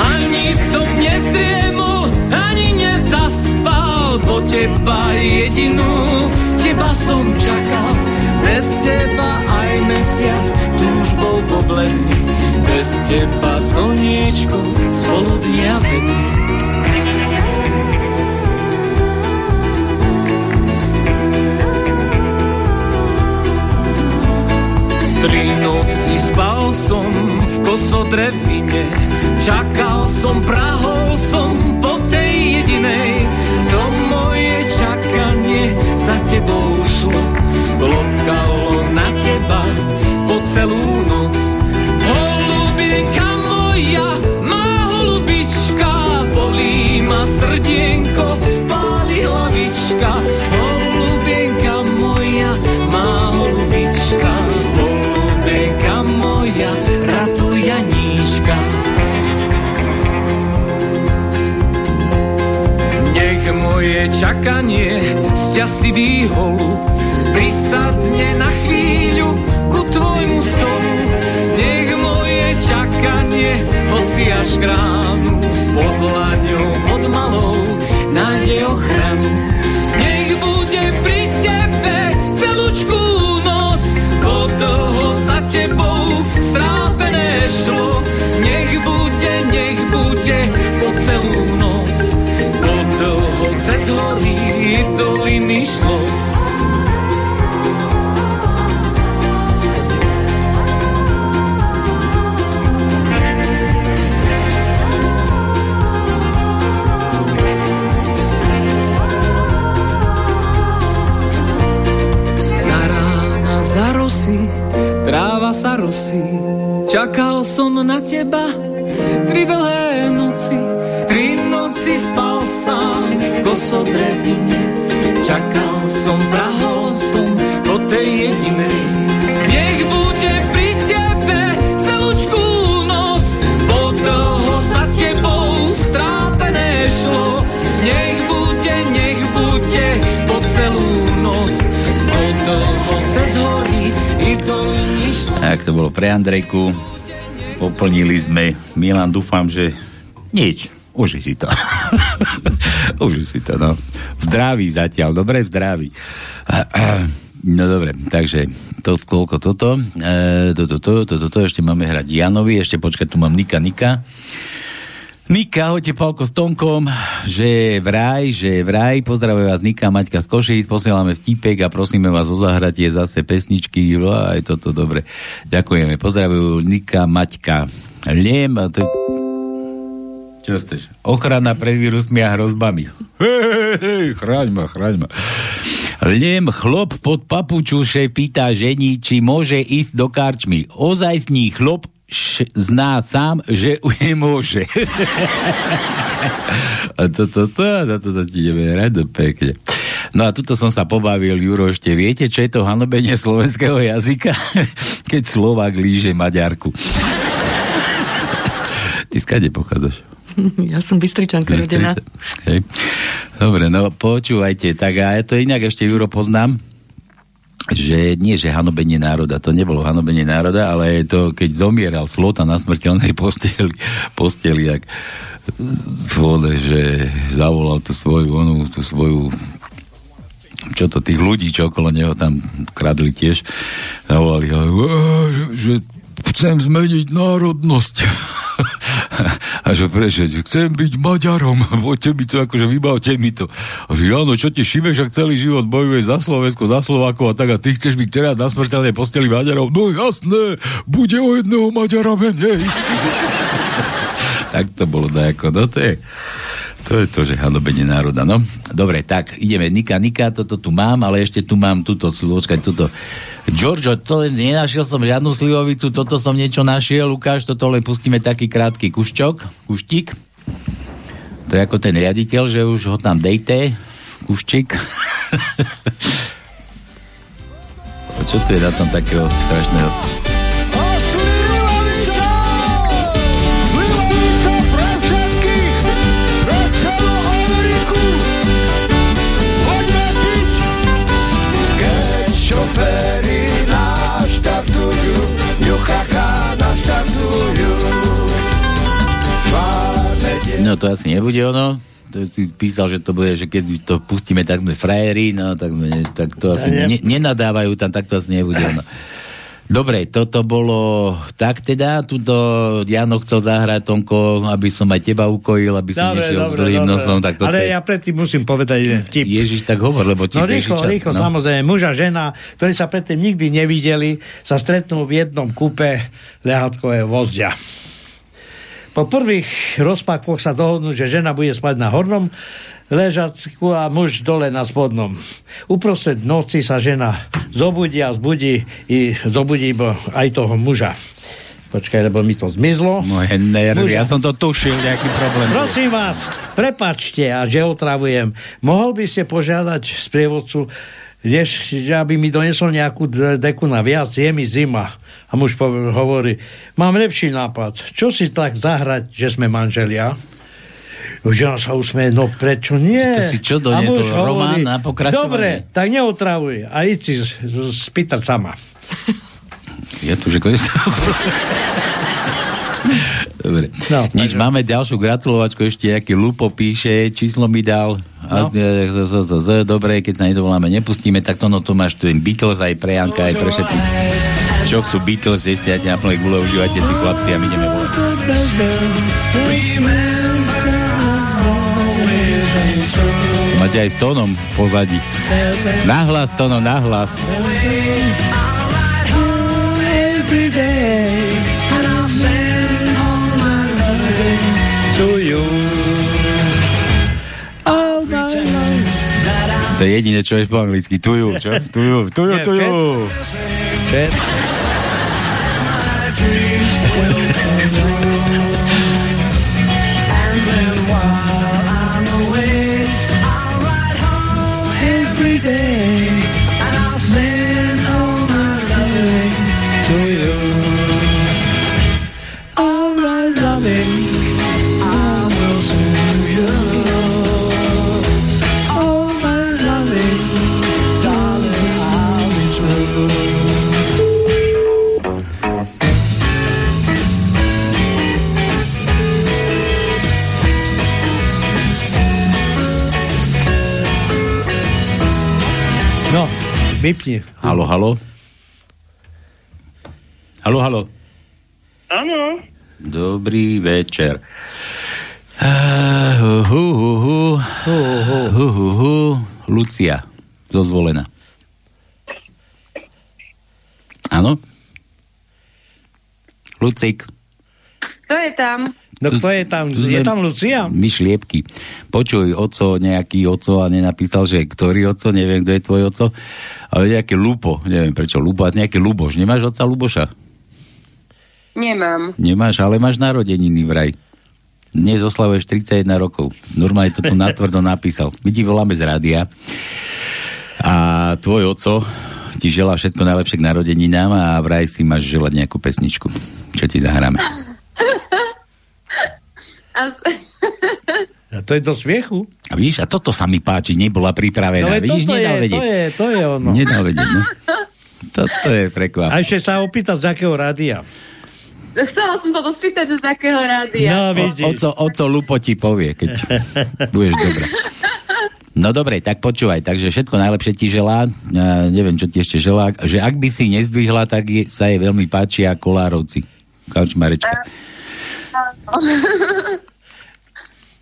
Ani som nezdriemol, ani nezaspal, po teba jedinú, teba som čakal. Bez teba aj mesiac túžbou pobledný, bez teba slniečko spolu dnia vedný. Tri noci spal som v kosodrevine, čakal som, prahol som po tej jedinej. To moje čakanie za tebou šlo, lopkalo na teba po celú noc. Holubienka moja, má holubička, bolí ma srdienko, páli hlavička. Moje čakanie sťa si výholu prisadne na chvíľu ku tvojmu sovu. Nech moje čakanie, hoci až k ránu, pod dlaňou, pod malou, nájde ochranu. Nech bude pri tebe celúčku noc, ko dlho za tebou strápené šlo. Nech bude, nech bude po celú i doliny šlo. Za tráva sa rosí. Čakal som na teba to bolo pre Andrejku. Poplnili sme. Milan, dúfam, že nič. Uži si to. Uži si to, no. Zdraví zatiaľ, dobre, zdraví. No dobre, takže to, koľko toto. E, toto, toto, toto, toto, ešte máme hrať Janovi, ešte počkať, tu mám Nika, Nika. Nika, ahojte Palko s Tomkom, že vraj, že vraj, pozdravuje vás Nika, Maťka z Košíc, posielame vtipek a prosíme vás o zahratie zase pesničky, aj toto dobre. Ďakujeme, pozdravujú Nika, Maťka. Liem, to je... Čo ste? Ochrana pred vírusmi a hrozbami. Hej, hej, hej, chráň ma, chráň ma. Liem chlop pod papučušej pýta žení, či môže ísť do karčmy. Ozajstný chlop š- zná sám, že už nemôže. a toto, to, to, to, to ti ideme rado pekne. No a tuto som sa pobavil, Juro, ešte viete, čo je to hanobenie slovenského jazyka? Keď Slovák líže Maďarku. Ty skade pochádzaš? Ja som Bystričanka rodená. Dobre, no počúvajte, tak a ja to inak ešte Juro poznám, že nie, že hanobenie národa, to nebolo hanobenie národa, ale to, keď zomieral Slota na smrteľnej posteli, posteli jak vole, že zavolal tú svoju, onú, tú svoju čo to, tých ľudí, čo okolo neho tam kradli tiež, zavolali ho, že, že chcem zmeniť národnosť. A že prečo, chcem byť Maďarom, poďte mi to, akože vybavte mi to. A že áno, čo ti šibe, však celý život bojuje za Slovensko, za Slovákov a tak a ty chceš byť teraz na smrteľnej posteli Maďarov? No jasné, bude o jedného Maďara menej. tak to bolo dajako, no to je... To je to, že hanobenie národa, no. Dobre, tak, ideme. Nika, Nika, toto tu mám, ale ešte tu mám túto, počkaj, túto. Giorgio, to nenašiel som žiadnu slivovicu, toto som niečo našiel, Lukáš, toto len pustíme taký krátky kuščok, kuštík. To je ako ten riaditeľ, že už ho tam dejte, kuščík. A čo tu je na tom takého strašného? No to asi nebude ono. To si písal, že to bude, že keď to pustíme, tak sme frajeri, no tak, sme, tak to asi Ja ne, nenadávajú tam, tak to asi nebude ono. Dobre, toto bolo tak teda, tuto Jano chcel zahrať, Tonko, aby som aj teba ukojil, aby si Dobre, nešiel s dobre, dlhým dobre. nosom. Tak toto Ale je... ja predtým musím povedať jeden vtip. Ježiš, tak hovor, lebo ti No rýchlo, čas, rýchlo, no. samozrejme. Muž a žena, ktorí sa predtým nikdy nevideli, sa stretnú v jednom kúpe lehatkového vozďa. Po prvých rozpakoch sa dohodnú, že žena bude spať na hornom ležatku a muž dole na spodnom. Uprostred noci sa žena zobudí a zbudí i zobudí aj toho muža. Počkaj, lebo mi to zmizlo. Moje nervy, ja som to tušil, nejaký problém. Prosím vás, prepačte a že otravujem. Mohol by ste požiadať sprievodcu, že aby mi donesol nejakú deku na viac, je mi zima. A muž hovorí, mám lepší nápad. Čo si tak zahrať, že sme manželia? Žena sa usmeje, no prečo nie? To si čo doniesol? Román na pokračovanie? Dobre, tak neotravuj a íď si spýtať sama. Ja tu, že konec. Dobre. No, Nič, máme ďalšiu gratulovačku, ešte aký Lupo píše, číslo mi dal. No. dobre, keď sa nedovoláme, nepustíme, tak to no to máš tu Beatles aj pre Janka, aj pre všetkých. Čo sú Beatles, jestli na plnej gule, užívajte si chlapci a my ideme volať. Máte aj s tónom pozadí. Nahlas, tóno, nahlas. Every To je jediné, čo vieš po anglicky. Tuju, čo? Tuju, tuju, Nie, tuju. Vypni. Halo, halo. Halo, halo. Áno. Dobrý večer. Uh, hu, hu, hu, hu. Hu, hu, hu. Lucia, zozvolená. Áno? Lucik. Kto je tam? No kto je tam? Tu Je tam Lucia? My šliepky. Počuj, oco, nejaký oco a nenapísal, že ktorý oco, neviem, kto je tvoj oco, ale nejaké Lupo, neviem prečo, Lupo, a nejaký Luboš. Nemáš oca Luboša? Nemám. Nemáš, ale máš narodeniny vraj. Dnes oslavuješ 31 rokov. Normálne to tu natvrdo napísal. My ti voláme z rádia a tvoj oco ti želá všetko najlepšie k narodeninám a vraj si máš želať nejakú pesničku. Čo ti zahráme? A... A to je do smiechu. A vidíš, a toto sa mi páči, nebola pripravená. No, vidíš, toto nedal je, vedieť. to je, to je ono. Nedal vedieť, no. Toto je prekvap. A ešte sa opýtať, z akého rádia. Chcela som sa to spýtať, že z akého rádia. No, O, oco, oco Lupo ti povie, keď budeš dobrá. No dobre, tak počúvaj, takže všetko najlepšie ti želá, ja neviem, čo ti ešte želá, že ak by si nezdvihla, tak je, sa jej veľmi páčia kolárovci. Kaučmarečka.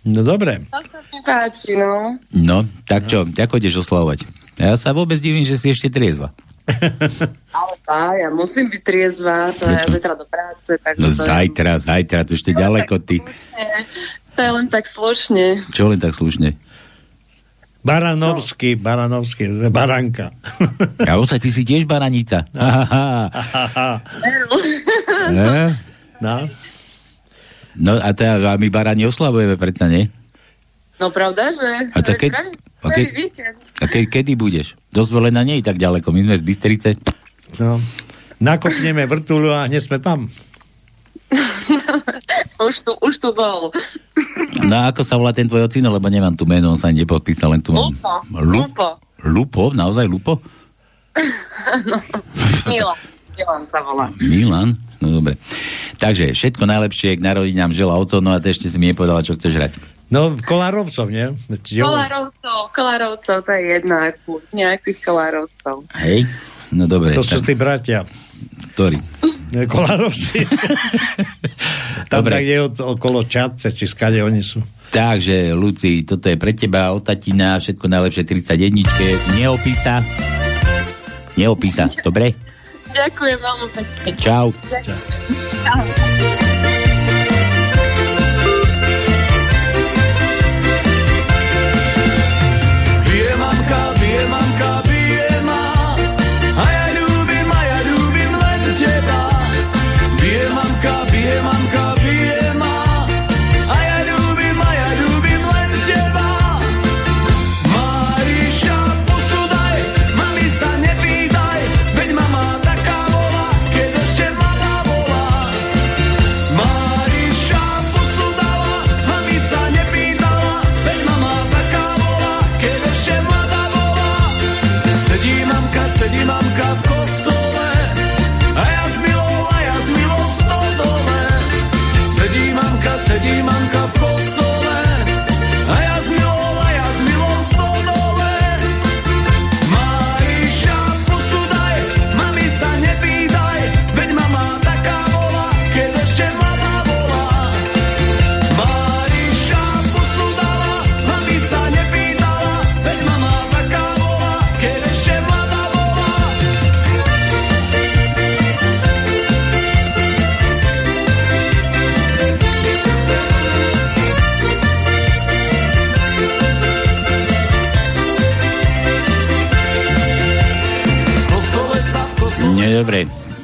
No dobre. To sa mi páči, no. No, tak čo, ako ideš oslavovať? Ja sa vôbec divím, že si ešte triezva. Ale tá, ja musím byť triezva, to ja zajtra do práce, tak No to, zajtra, zajtra, to ešte ďaleko ty. to je len tak slušne. Čo len tak slušne? Baranovský, Baranovský, Baranka. A oca, ty si tiež baranica. Aha. Ne? No. No a, teda, a my barani oslavujeme predsa, nie? No pravda, že? A Veď keď- a keď-. A ke, kedy budeš? Dosť volená nie je tak ďaleko. My sme z Bystrice. No. Nakopneme vrtulu a hneď sme tam. už, tu, už tu bol. No a ako sa volá ten tvoj ocino, lebo nemám tu meno, on sa ani nepodpísal, len tu mám. Lupo. Lu- Lupo. Lupo? Naozaj Lupo? no. Milan. Milan sa volá. Milan? No dobre. Takže všetko najlepšie k narodinám žela oco, no a ešte si mi nepovedala, čo chceš hrať. No, Kolárovcov, nie? Jo. Kolárovcov, Kolárovcov, to je jedna akú, nejakých Kolárovcov. Hej? No dobre. To sú tak, tí bratia. ktorý? Ne, Kolárovci. tam Dobre. tak je od, okolo Čadce, či skade oni sú. Takže, Luci, toto je pre teba, od tatina, všetko najlepšie 31. Neopísa. Neopísa, dobre? Ďakujem veľmi pekne. Čau. Ďakujem. Čau. Dobre.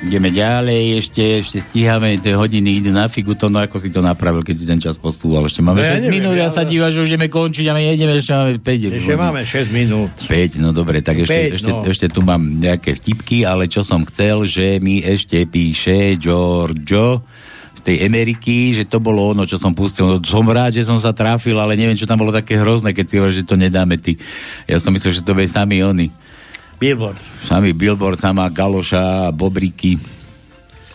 Ideme ďalej, ešte, ešte stíhame, tie hodiny idú na figu, to no ako si to napravil, keď si ten čas postúval. Ešte máme No ja 6 neviem, minút, ja ja- sa dívam, že už ideme končiť a my ideme, ešte máme 5. Ešte máme 6 minút. 5, no dobre, tak ešte, Päť, ešte, no. ešte tu mám nejaké vtipky, ale čo som chcel, že mi ešte píše Giorgio z tej Ameriky, že to bolo ono, čo som pustil. No, som rád, že som sa trafil, ale neviem, čo tam bolo také hrozné, keď si hovoríš, že to nedáme ty. Ja som myslel, že to bude sami oni. Billboard. Sami Billboard, sama Galoša, Bobriky.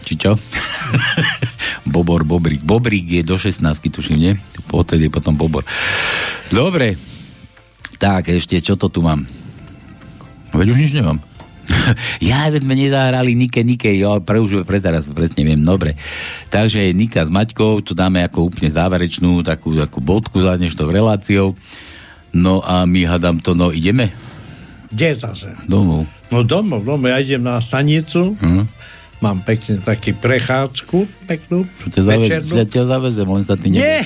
Či čo? Bobor, Bobrik. Bobrik je do 16, tuším, nie? Odtedy je potom Bobor. Dobre. Tak, ešte, čo to tu mám? Veď už nič nemám. ja, veď sme nezahrali Nike, Nike, jo, pre už pre teraz presne viem, dobre. Takže Nika s Maťkou, tu dáme ako úplne záverečnú takú, takú bodku za dnešnou reláciou. No a my hádam to, no ideme Kde zase? domov. No domov, domov. Ja idem na stanicu, Hm? mám pekne taký prechádzku, peknú, zavez, večernú. ja ťa zavezem, len sa ty ne... Nie!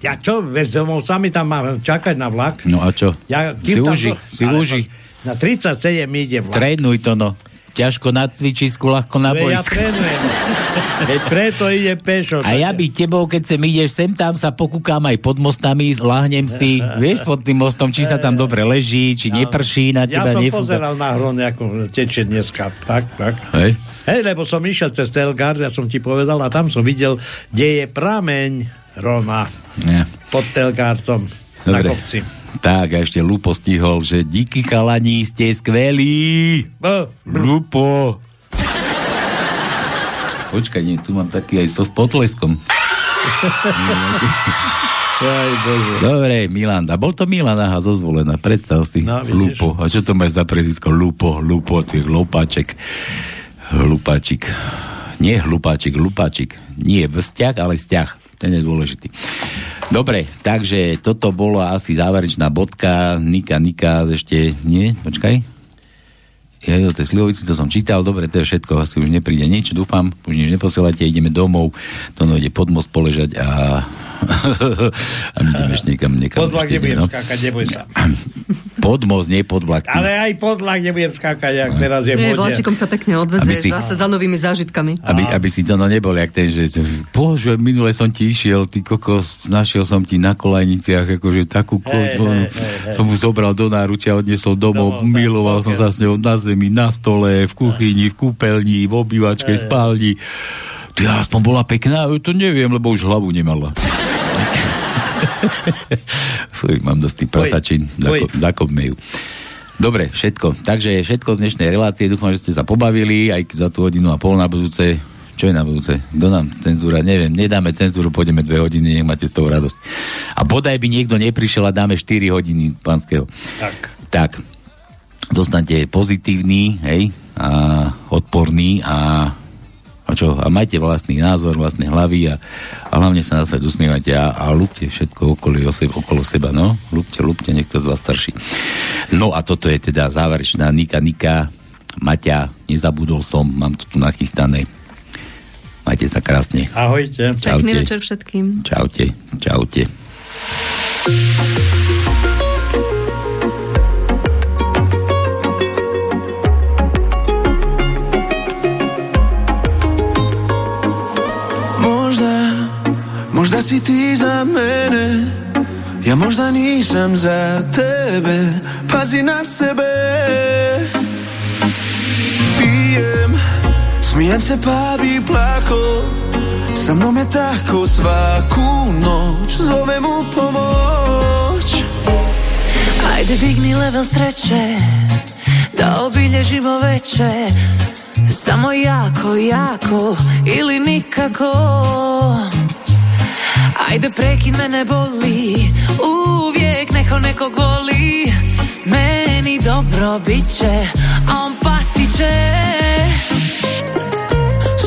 Ja čo, veď domov sami tam mám čakať na vlak. No a čo? Ja, si tam uži, si uži. Na 37 mi ide vlak. Trénuj to, no. Ťažko na cvičisku, ľahko na Veď ja. Veď preto ide pešo. A ja by tebou, keď sem ideš sem tam, sa pokúkam aj pod mostami, lahnem si, vieš, pod tým mostom, či sa tam dobre leží, či neprší na Ja teba, som nefúka. pozeral na hron, ako tečie dneska. Tak, tak. Hej? Hej, lebo som išiel cez Telgard, ja som ti povedal, a tam som videl, kde je prameň Roma. Nie. Pod Telgártom. Na Dobre. kopci. Tak, a ešte Lupo stihol, že díky kalani, ste skvelí. Lupo. Počkaj, nie, tu mám taký aj so s potleskom. Aj, bože. Dobre, Milan. A bol to Milan, aha, zo zvolená. Predstav si. No, vidíš. Lupo. A čo to máš za prezvisko? Lupo, Lupo, ty lopáček. Hlupáčik. Nie hlupáčik, lupáčik. Nie vzťah, ale vzťah. Ten je dôležitý. Dobre, takže toto bolo asi záverečná bodka. Nika, Nika, ešte nie? Počkaj. Ja o tej slivovici to som čítal, dobre, to je všetko, asi už nepríde nič, dúfam, už nič neposielate, ideme domov, to ide pod most poležať a, a my ideme ešte niekam, niekam Pod vlak ešte nebudem no. skákať, neboj sa. Pod most, nie pod vlak. ty. Ale aj pod vlak nebudem skákať, jak teraz je Nie, modne. vláčikom sa pekne Aby odvezieš si- zase za novými zážitkami. Aby, aby si to no nebol, jak ten, že bože, minule som ti išiel, ty kokos, našiel som ti na kolajniciach, akože takú hej, hej, hej. som mu zobral do náručia, odniesol domov, miloval som sa s ňou na zemi, na stole, v kuchyni, v kúpeľni, v obývačke, v spálni. Ty aspoň bola pekná, to neviem, lebo už hlavu nemala. Fuj, mám dosť tých prasačín, Fuj. zakopmejú. Dobre, všetko. Takže všetko z dnešnej relácie. Dúfam, že ste sa pobavili, aj za tú hodinu a pol na budúce. Čo je na budúce? Kto nám cenzúra? Neviem, nedáme cenzúru, pôjdeme dve hodiny, nech máte z toho radosť. A bodaj by niekto neprišiel a dáme 4 hodiny pánskeho. Tak. Tak, zostanete pozitívni, hej, a odporní a, a čo, a majte vlastný názor, vlastné hlavy a, a hlavne sa na svet usmievajte a, a ľúbte všetko okolo, okolo seba, no, ľúbte, ľúbte, niekto z vás starší. No a toto je teda záverečná Nika, Nika, Maťa, nezabudol som, mám to tu nachystané. Majte sa krásne. Ahojte. Pekný večer všetkým. Čaute, čaute. Možda si ty za mene Ja možda nisam za tebe. Pazi na sebe. Pijem Smijem se pa bi plako Sa mnom je tako svaku noć Zovem u pomoć. Ajde digni level sreće Da obilježimo veče Samo jako, jako Ili nikako Ajde prekid mene boli. Uvijek neko nekog voli. Meni dobro bit će A on patit će.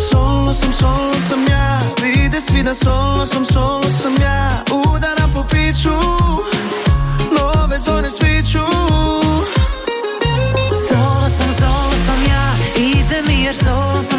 Solo sam, solo sam ja Vide svi da solo sam, solo sam ja. Udaram po piću Nove zone sviću Solo sam, solo sam ja Ide mi jer solo sam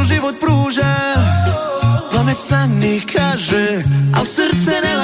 što život pruža Pamet stani kaže Al srce ne